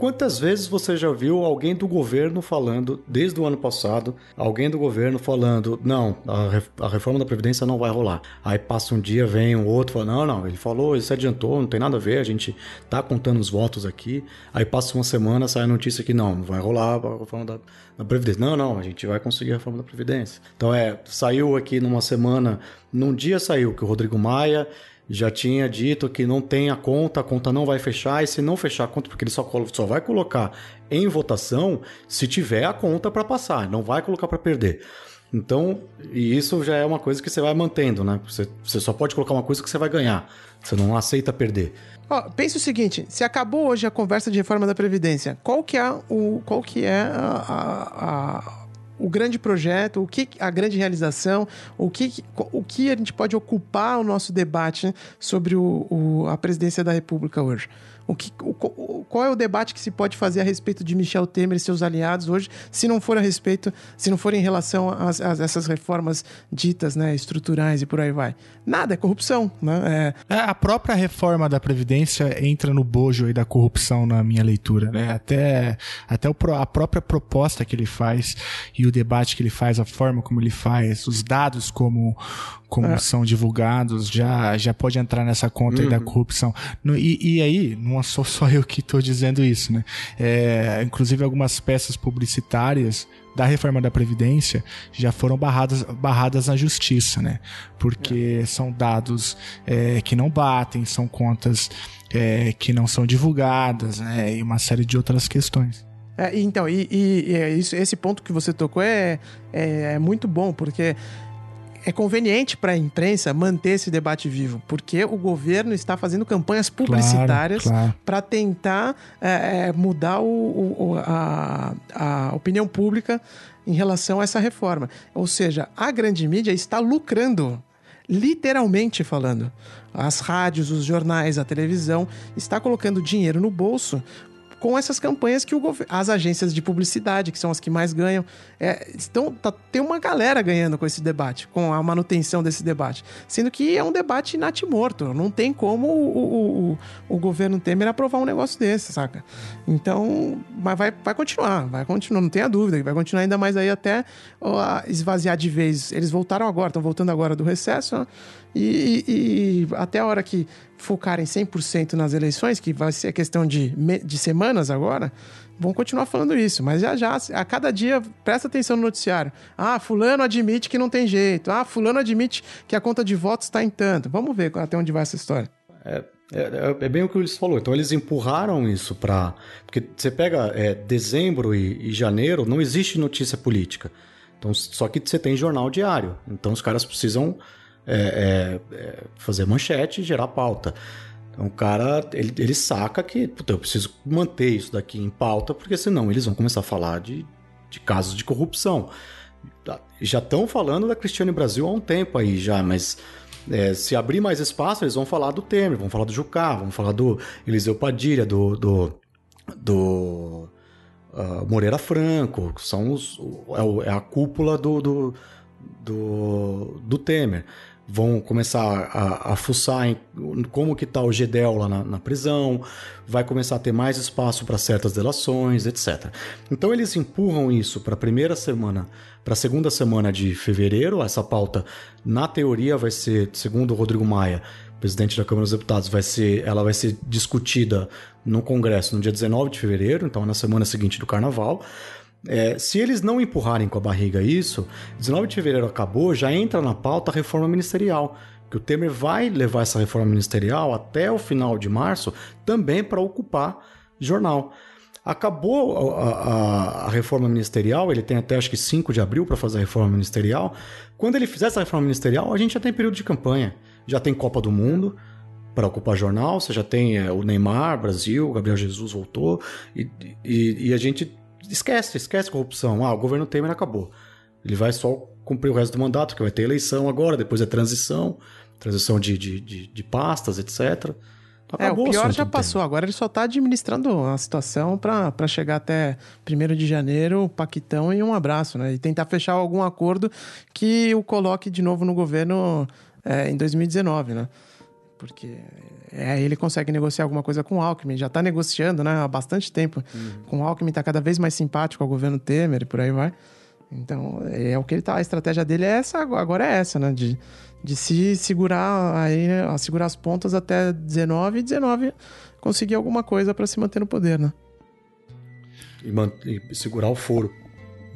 Quantas vezes você já viu alguém do governo falando, desde o ano passado, alguém do governo falando, não, a, reforma da Previdência não vai rolar. Aí passa um dia, vem um outro, fala, não, não, ele falou, ele se adiantou, não tem nada a ver, a gente tá contando os votos aqui. Aí passa uma semana, sai a notícia que não, não vai rolar a reforma da, da Previdência. Não, não, a gente vai conseguir a reforma da Previdência. Então é, saiu aqui numa semana, num dia saiu que o Rodrigo Maia já tinha dito que não tem a conta, a conta não vai fechar, e se não fechar a conta, porque ele só, só vai colocar em votação se tiver a conta para passar, não vai colocar para perder. Então, e isso já é uma coisa que você vai mantendo, né? Você, você só pode colocar uma coisa que você vai ganhar, você não aceita perder. Ó, pensa o seguinte, se acabou hoje a conversa de reforma da Previdência, qual que é, o, qual que é a, a o grande projeto, o que a grande realização, o que, o que a gente pode ocupar o nosso debate sobre o, o a presidência da República hoje. O que, o, qual é o debate que se pode fazer a respeito de Michel Temer e seus aliados hoje, se não for a respeito, se não for em relação a, a essas reformas ditas, né, estruturais e por aí vai? Nada, é corrupção, né? É... é a própria reforma da Previdência entra no bojo aí da corrupção na minha leitura, né? Até, até o, a própria proposta que ele faz e o debate que ele faz, a forma como ele faz, os dados como, como é. são divulgados, já, já pode entrar nessa conta uhum. aí da uhum. corrupção. No, e, e, aí, não sou só eu que estou dizendo isso, né? É, inclusive algumas peças publicitárias da reforma da Previdência já foram barradas, barradas na justiça, né? Porque é. são dados é, que não batem, são contas é, que não são divulgadas, né? E uma série de outras questões. É, então, e, e, e, é isso, esse ponto que você tocou é, é, é muito bom, porque é conveniente para a imprensa manter esse debate vivo, porque o governo está fazendo campanhas publicitárias claro, claro. para tentar é, é, mudar o, o, a, a opinião pública em relação a essa reforma. Ou seja, a grande mídia está lucrando literalmente falando. As rádios, os jornais, a televisão está colocando dinheiro no bolso com essas campanhas que o as agências de publicidade, que são as que mais ganham, é, estão, tá, tem uma galera ganhando com esse debate, com a manutenção desse debate. Sendo que é um debate natimorto. Não tem como o, o, o, o governo Temer aprovar um negócio desse, saca? Então, mas vai, vai continuar, vai continuar, não tenha dúvida, vai continuar ainda mais aí até ó, esvaziar de vez. Eles voltaram agora, estão voltando agora do recesso, né? E, e, até a hora que focarem 100% nas eleições, que vai ser questão de, de semanas agora, vão continuar falando isso. Mas já já, a cada dia, presta atenção no noticiário. Ah, fulano admite que não tem jeito. Ah, fulano admite que a conta de votos está em tanto. Vamos ver até onde vai essa história. É, é, é, bem o que eles falou. Então eles empurraram isso para. Porque você pega é, dezembro e, e, janeiro, não existe notícia política. Então, só que você tem jornal diário. Então os caras precisam é, é, é, fazer manchete e gerar pauta. Então o cara, ele, ele saca que puta, eu preciso manter isso daqui em pauta, porque senão eles vão começar a falar de, de casos de corrupção. Já estão falando da Cristiane Brasil há um tempo aí já, mas é, se abrir mais espaço, eles vão falar do Temer, vão falar do Jucá, vão falar do Eliseu Padilha, do, do, do uh, Moreira Franco, são os, é, é, a cúpula do, do, do, do Temer vão começar a, a fuçar em como que está o Gedel lá na, na, prisão, vai começar a ter mais espaço para certas delações, etc. Então eles empurram isso para a primeira semana, para a segunda semana de fevereiro. Essa pauta, na teoria, vai ser, segundo o Rodrigo Maia, presidente da Câmara dos Deputados, vai ser, ela vai ser discutida no Congresso no dia 19 de fevereiro, então na semana seguinte do Carnaval. É, se eles não empurrarem com a barriga isso, 19 de fevereiro acabou, já entra na pauta a reforma ministerial. Que o Temer vai levar essa reforma ministerial até o final de março também para ocupar jornal. Acabou a, a, a, reforma ministerial, ele tem até acho que 5 de abril para fazer a reforma ministerial. Quando ele fizer essa reforma ministerial, a gente já tem período de campanha, já tem Copa do Mundo para ocupar jornal, você já tem é, o Neymar, Brasil, Gabriel Jesus voltou, e, e, e a gente esquece, esquece corrupção. Ah, o governo Temer acabou. Ele vai só cumprir o resto do mandato, que vai ter eleição agora, depois é transição, transição de, de, de, de pastas, etc. Acabou é, o pior já passou, Temer. agora ele só está administrando a situação para chegar até 1 de janeiro, paquitão e um abraço, né? E tentar fechar algum acordo que o coloque de novo no governo é, em 2019, né? Porque é, ele consegue negociar alguma coisa com o Alckmin, já está negociando né, há bastante tempo. Uhum. Com o Alckmin está cada vez mais simpático ao governo Temer e por aí vai. Então, é o que ele tá. A estratégia dele é essa, agora é essa, né? De, de se segurar aí, segurar as pontas até 19 e 19 conseguir alguma coisa para se manter no poder, né? E, e, segurar o foro.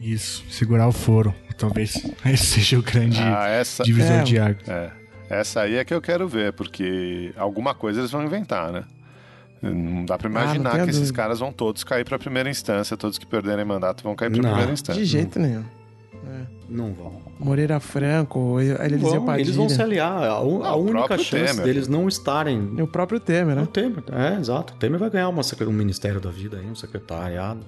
Isso, segurar o foro. Talvez esse seja o grande ah, essa... divisor é, de águas. É. Essa aí é que eu quero ver, porque alguma coisa eles vão inventar, né? Não dá pra ah, imaginar ah, que esses caras vão todos cair pra primeira instância, todos que perderem mandato vão cair pra não, primeira instância. De jeito nenhum. É. Não vão. Moreira Franco, Eliseu Padilha. Eles vão se aliar. A, a não, única chance Temer. deles não estarem. O próprio Temer, né? O Temer, é, exato. O Temer vai ganhar uma, um ministério da vida aí, um secretariado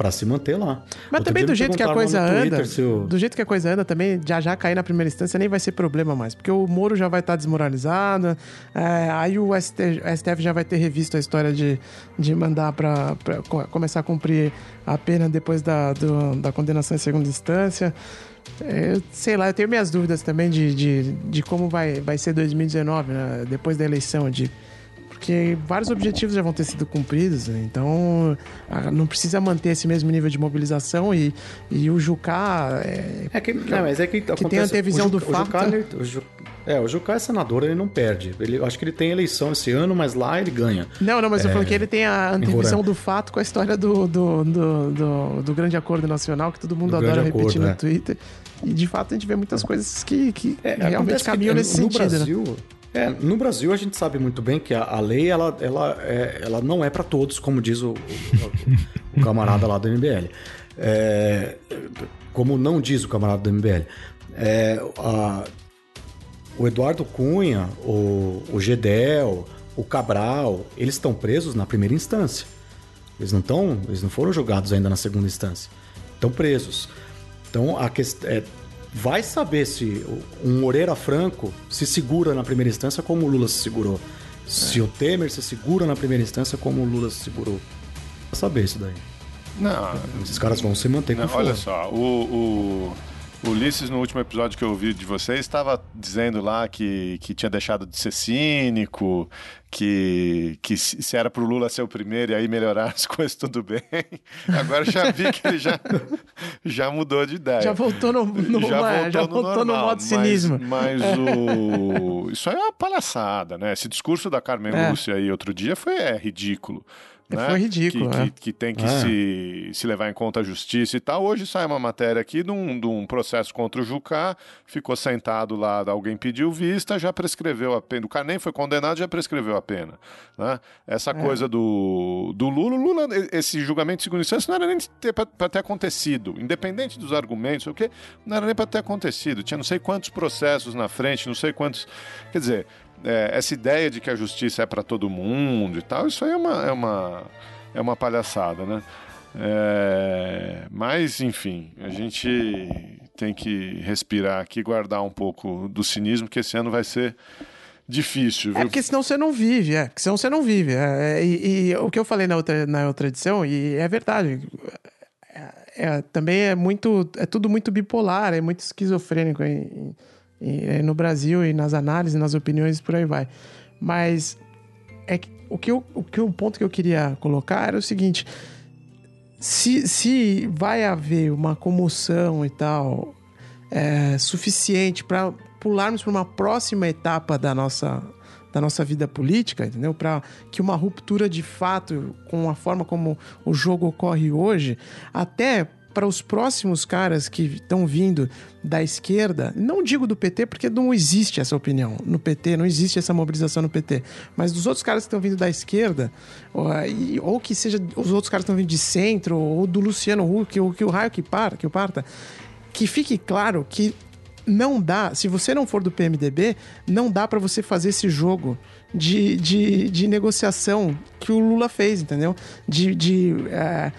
para se manter lá. Mas Outro também do jeito que a coisa anda, do jeito que a coisa anda também, já já cair na primeira instância nem vai ser problema mais, porque o Moro já vai estar tá desmoralizado, é, aí o STF, STF, já vai ter revisto a história de, de mandar para começar a cumprir a pena depois da, do, da condenação em segunda instância. É, sei lá, eu tenho minhas dúvidas também de, de, de como vai, vai ser 2019, né? depois da eleição, de porque vários objetivos já vão ter sido cumpridos, né? então não precisa manter esse mesmo nível de mobilização e, e o Jucá é, é que, não, mas é que, que tem a antevisão o, do o fato. Jucá, ele, o Ju, é, o Jucá é senador, ele não perde. Ele, acho que ele tem eleição esse ano, mas lá ele ganha. Não, não, mas é, eu falo que ele tem a antevisão do fato com a história do, do, do, do, do grande acordo nacional, que todo mundo do adora repetir no é. Twitter. E de fato a gente vê muitas coisas que, que é, realmente caminham nesse no sentido. Né? Brasil, né? É, no Brasil a gente sabe muito bem que a, a lei ela, ela, é, ela não é para todos, como diz o, o, o, camarada lá do MBL. É, como não diz o camarada do MBL. É, a, o Eduardo Cunha, o, o Gedel, o Cabral, eles estão presos na primeira instância. Eles não estão, eles não foram julgados ainda na segunda instância. Estão presos. Então a questão é, vai saber se um Moreira Franco se segura na primeira instância como o Lula se segurou. Se é. o Temer se segura na primeira instância como o Lula se segurou. Vai saber isso daí. Não. Esses caras vão se manter com Olha só, o o Ulisses, no último episódio que eu ouvi de vocês, estava dizendo lá que, que tinha deixado de ser cínico, que, que se era pro Lula ser o primeiro e aí melhorar as coisas, tudo bem. Agora já vi que ele já, já mudou de ideia. Já voltou no, no, já voltou, já voltou no, normal, no modo cinismo. Mas, mas o... isso aí é uma palhaçada, né? Esse discurso da Carmen é. Lúcia aí outro dia foi é, ridículo. Né? Foi ridículo, que, é. que, que tem que É. se, se levar em conta a justiça e tal. Hoje sai uma matéria aqui de um, de um processo contra o Jucá, ficou sentado lá, alguém pediu vista, já prescreveu a pena. O cara nem foi condenado, já prescreveu a pena. Né? Essa coisa do, do Lula, Lula, esse julgamento de segunda instância não era nem para ter acontecido, independente dos argumentos, o quê? Não era nem para ter acontecido. Tinha não sei quantos processos na frente, não sei quantos. Quer dizer, é, essa ideia de que a justiça é para todo mundo e tal, isso aí é uma, é uma, é uma palhaçada, né? É, mas, enfim, a gente tem que respirar aqui, guardar um pouco do cinismo, que esse ano vai ser difícil, É viu? porque senão você não vive, é. Porque senão você não vive. É, é, e, e o que eu falei na outra, na outra edição, e é verdade. é- é- também é muito. É tudo muito bipolar, é muito esquizofrênico em- em- em- no Brasil e nas análises, nas opiniões e por aí vai. Mas é que, o, que eu, o que o ponto que eu queria colocar era o seguinte: se, se vai haver uma comoção e tal é, suficiente para pularmos para uma próxima etapa da nossa, da nossa vida política, entendeu? Para que uma ruptura de fato com a forma como o jogo ocorre hoje, até para os próximos caras que estão vindo da esquerda, não digo do PT porque não existe essa opinião no PT, não existe essa mobilização no PT, mas dos outros caras que estão vindo da esquerda, ou, que seja os outros caras que estão vindo de centro, ou do Luciano Huck, ou que o raio que, par, que o parta, que fique claro que não dá, se você não for do PMDB, não dá para você fazer esse jogo de, de, de negociação que o Lula fez, entendeu? De, de é,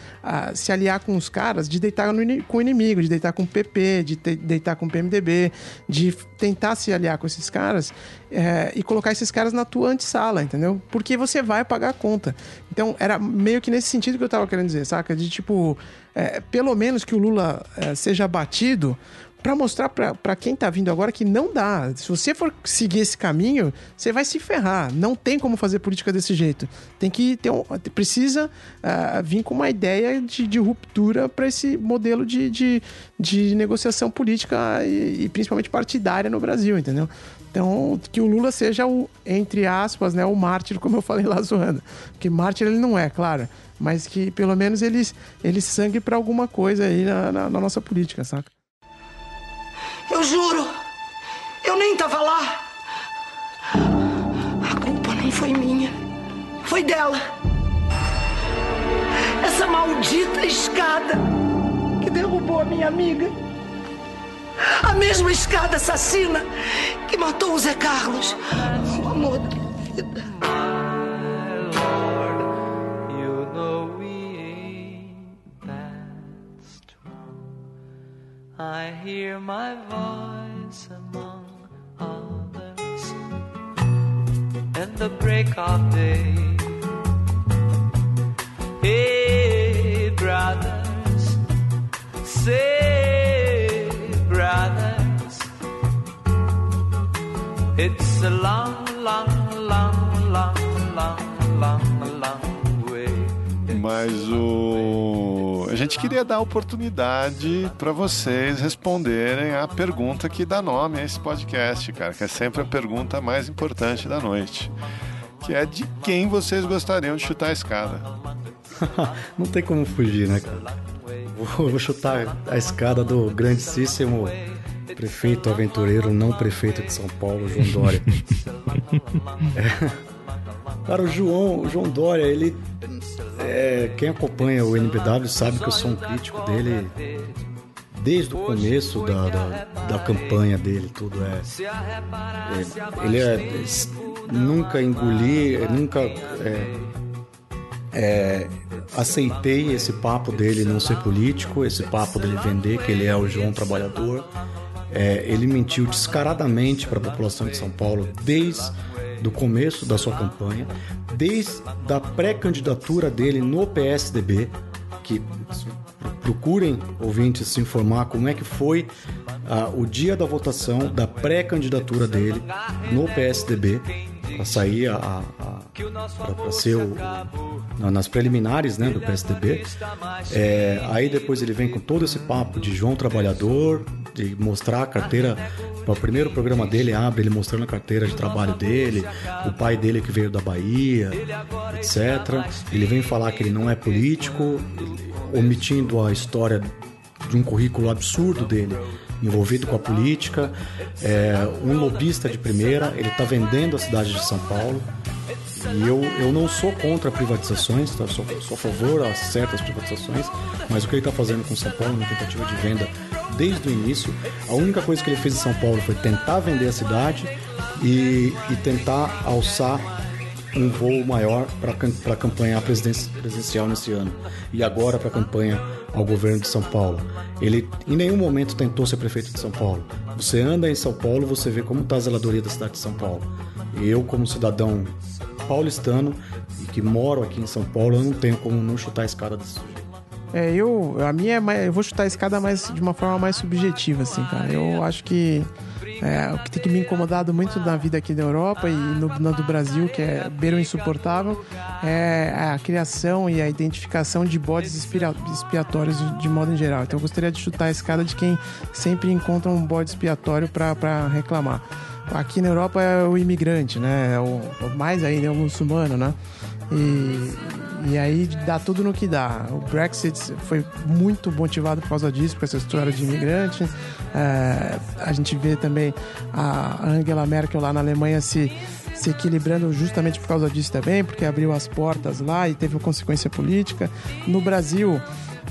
se aliar com os caras, de deitar no com o inimigo, de deitar com o PP, de te- deitar com o PMDB, de tentar se aliar com esses caras é, e colocar esses caras na tua antessala, entendeu? Porque você vai pagar a conta. Então, era meio que nesse sentido que eu tava querendo dizer, saca? De tipo, é, pelo menos que o Lula seja abatido Pra mostrar pra quem tá vindo agora que não dá. Se você for seguir esse caminho, você vai se ferrar. Não tem como fazer política desse jeito. Tem que ter um, precisa ah, vir com uma ideia de, de ruptura para esse modelo de, de, de negociação política e, e principalmente partidária no Brasil, entendeu? Então, que o Lula seja o, entre aspas, né, o mártir, como eu falei lá zoando. Porque mártir ele não é, claro. Mas que pelo menos ele, ele sangue pra alguma coisa aí na, na- na nossa política, saca? Eu juro, eu nem tava lá. A culpa não foi minha, foi dela. Essa maldita escada que derrubou a minha amiga. A mesma escada assassina que matou o Zé Carlos, o amor da minha vida. I hear my voice among others in the break of day. Hey, brothers, say, brothers, it's a long, long, long, long, long, long, long way. Mas o. A gente queria dar oportunidade para vocês responderem a pergunta que dá nome a esse podcast, cara, que é sempre a pergunta mais importante da noite. Que é de quem vocês gostariam de chutar a escada. Não tem como fugir, né, cara? Vou, vou chutar a escada do grandíssimo prefeito aventureiro, não prefeito de São Paulo, João Dória. É. Cara, o João, o João Dória, ele. é, quem acompanha o NBW sabe que eu sou um crítico dele desde o começo da, da, da campanha dele, tudo é. é, ele é. Nunca engoli, nunca. é, é, aceitei esse papo dele não ser político, esse papo dele vender que ele é o João Trabalhador. É, ele mentiu descaradamente para a população de São Paulo desde do começo da sua campanha, desde da pré-candidatura dele no PSDB, que procurem ouvintes se informar como é que foi ah, o dia da votação da pré-candidatura dele no PSDB para sair a, para ser o, na- nas preliminares né, do PSDB. É, aí depois ele vem com todo esse papo de João Trabalhador, de mostrar a carteira O primeiro programa dele abre ele mostrando a carteira de trabalho dele, o pai dele que veio da Bahia, etc. Ele vem falar que ele não é político, omitindo a história de um currículo absurdo dele envolvido com a política, é um lobista de primeira, ele está vendendo a cidade de São Paulo. E eu, eu não sou contra privatizações, tá? sou, sou a favor a certas privatizações, mas o que ele está fazendo com São Paulo, uma tentativa de venda desde o início, a única coisa que ele fez em São Paulo foi tentar vender a cidade e, e tentar alçar um voo maior para a campanha presidencial nesse ano e agora para a campanha ao governo de São Paulo. Ele em nenhum momento tentou ser prefeito de São Paulo. Você anda em São Paulo, você vê como está a zeladoria da cidade de São Paulo. Eu, como cidadão paulistano e que moro aqui em São Paulo, eu não tenho como não chutar a escada desse sujeito. É, eu, a minha é eu vou chutar a escada mais de uma forma mais subjetiva, assim, cara. Eu acho que é, o que tem me incomodado muito na vida aqui da Europa e no, do Brasil, que é beiro insuportável, é a criação e a identificação de bodes expiatórios de, de, modo em geral. Então eu gostaria de chutar a escada de quem sempre encontra um bode expiatório para reclamar. Aqui na Europa é o imigrante, né? É o, mais ainda é o muçulmano, né? E, e aí dá tudo no que dá. O Brexit foi muito motivado por causa disso, por essa história de imigrante. É, a gente vê também a Angela Merkel lá na Alemanha se, se equilibrando justamente por causa disso também, porque abriu as portas lá e teve uma consequência política. No Brasil,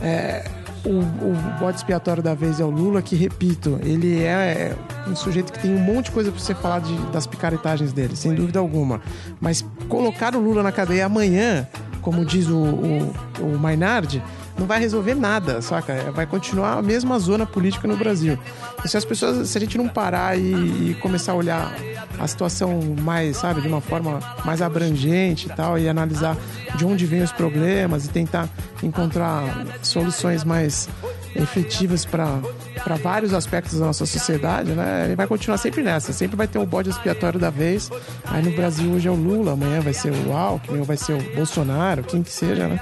é, o, o bode expiatório da vez é o Lula, que, repito, ele é um sujeito que tem um monte de coisa para você falar de, das picaretagens dele, sem dúvida alguma. Mas colocar o Lula na cadeia amanhã, como diz o, o, o Mainardi, não vai resolver nada, saca? Vai continuar a mesma zona política no Brasil. E se as pessoas, se a gente não parar e, e, começar a olhar a situação mais, sabe, de uma forma mais abrangente e tal, e analisar de onde vêm os problemas e tentar encontrar soluções mais efetivas para vários aspectos da nossa sociedade, né? Ele vai continuar sempre nessa, sempre vai ter um bode expiatório da vez. Aí no Brasil hoje é o Lula, amanhã vai ser o Alckmin, ou vai ser o Bolsonaro, quem que seja, né?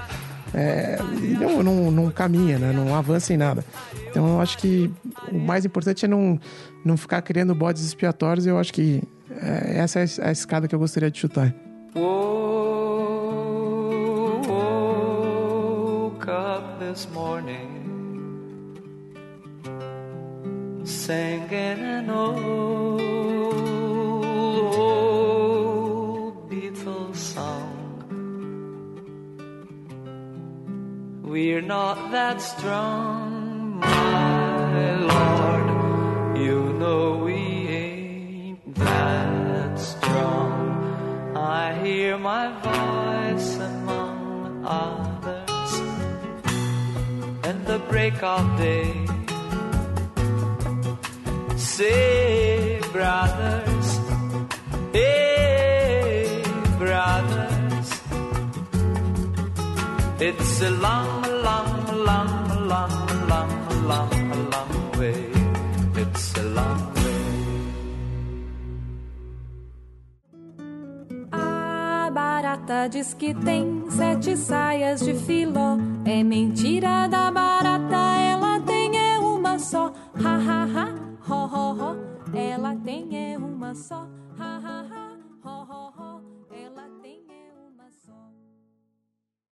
é, não, não, não caminha, né? não avança em nada. Então eu acho que o mais importante é não, não ficar criando bodes expiatórios. Eu acho que é, essa é a escada que eu gostaria de chutar. Woke up this morning singing an old, old Beatles song. We're not that strong, my Lord. You know we ain't that strong. I hear my voice among others, and the break of day. Brothers, brothers. It's a long, long, long, long, long, long, long long. A barata diz que tem sete saias de filó. É mentira da barata, ela tem é uma só. Ha ha ha, ho ho ho. Ela tem é uma só. Ha ha ha.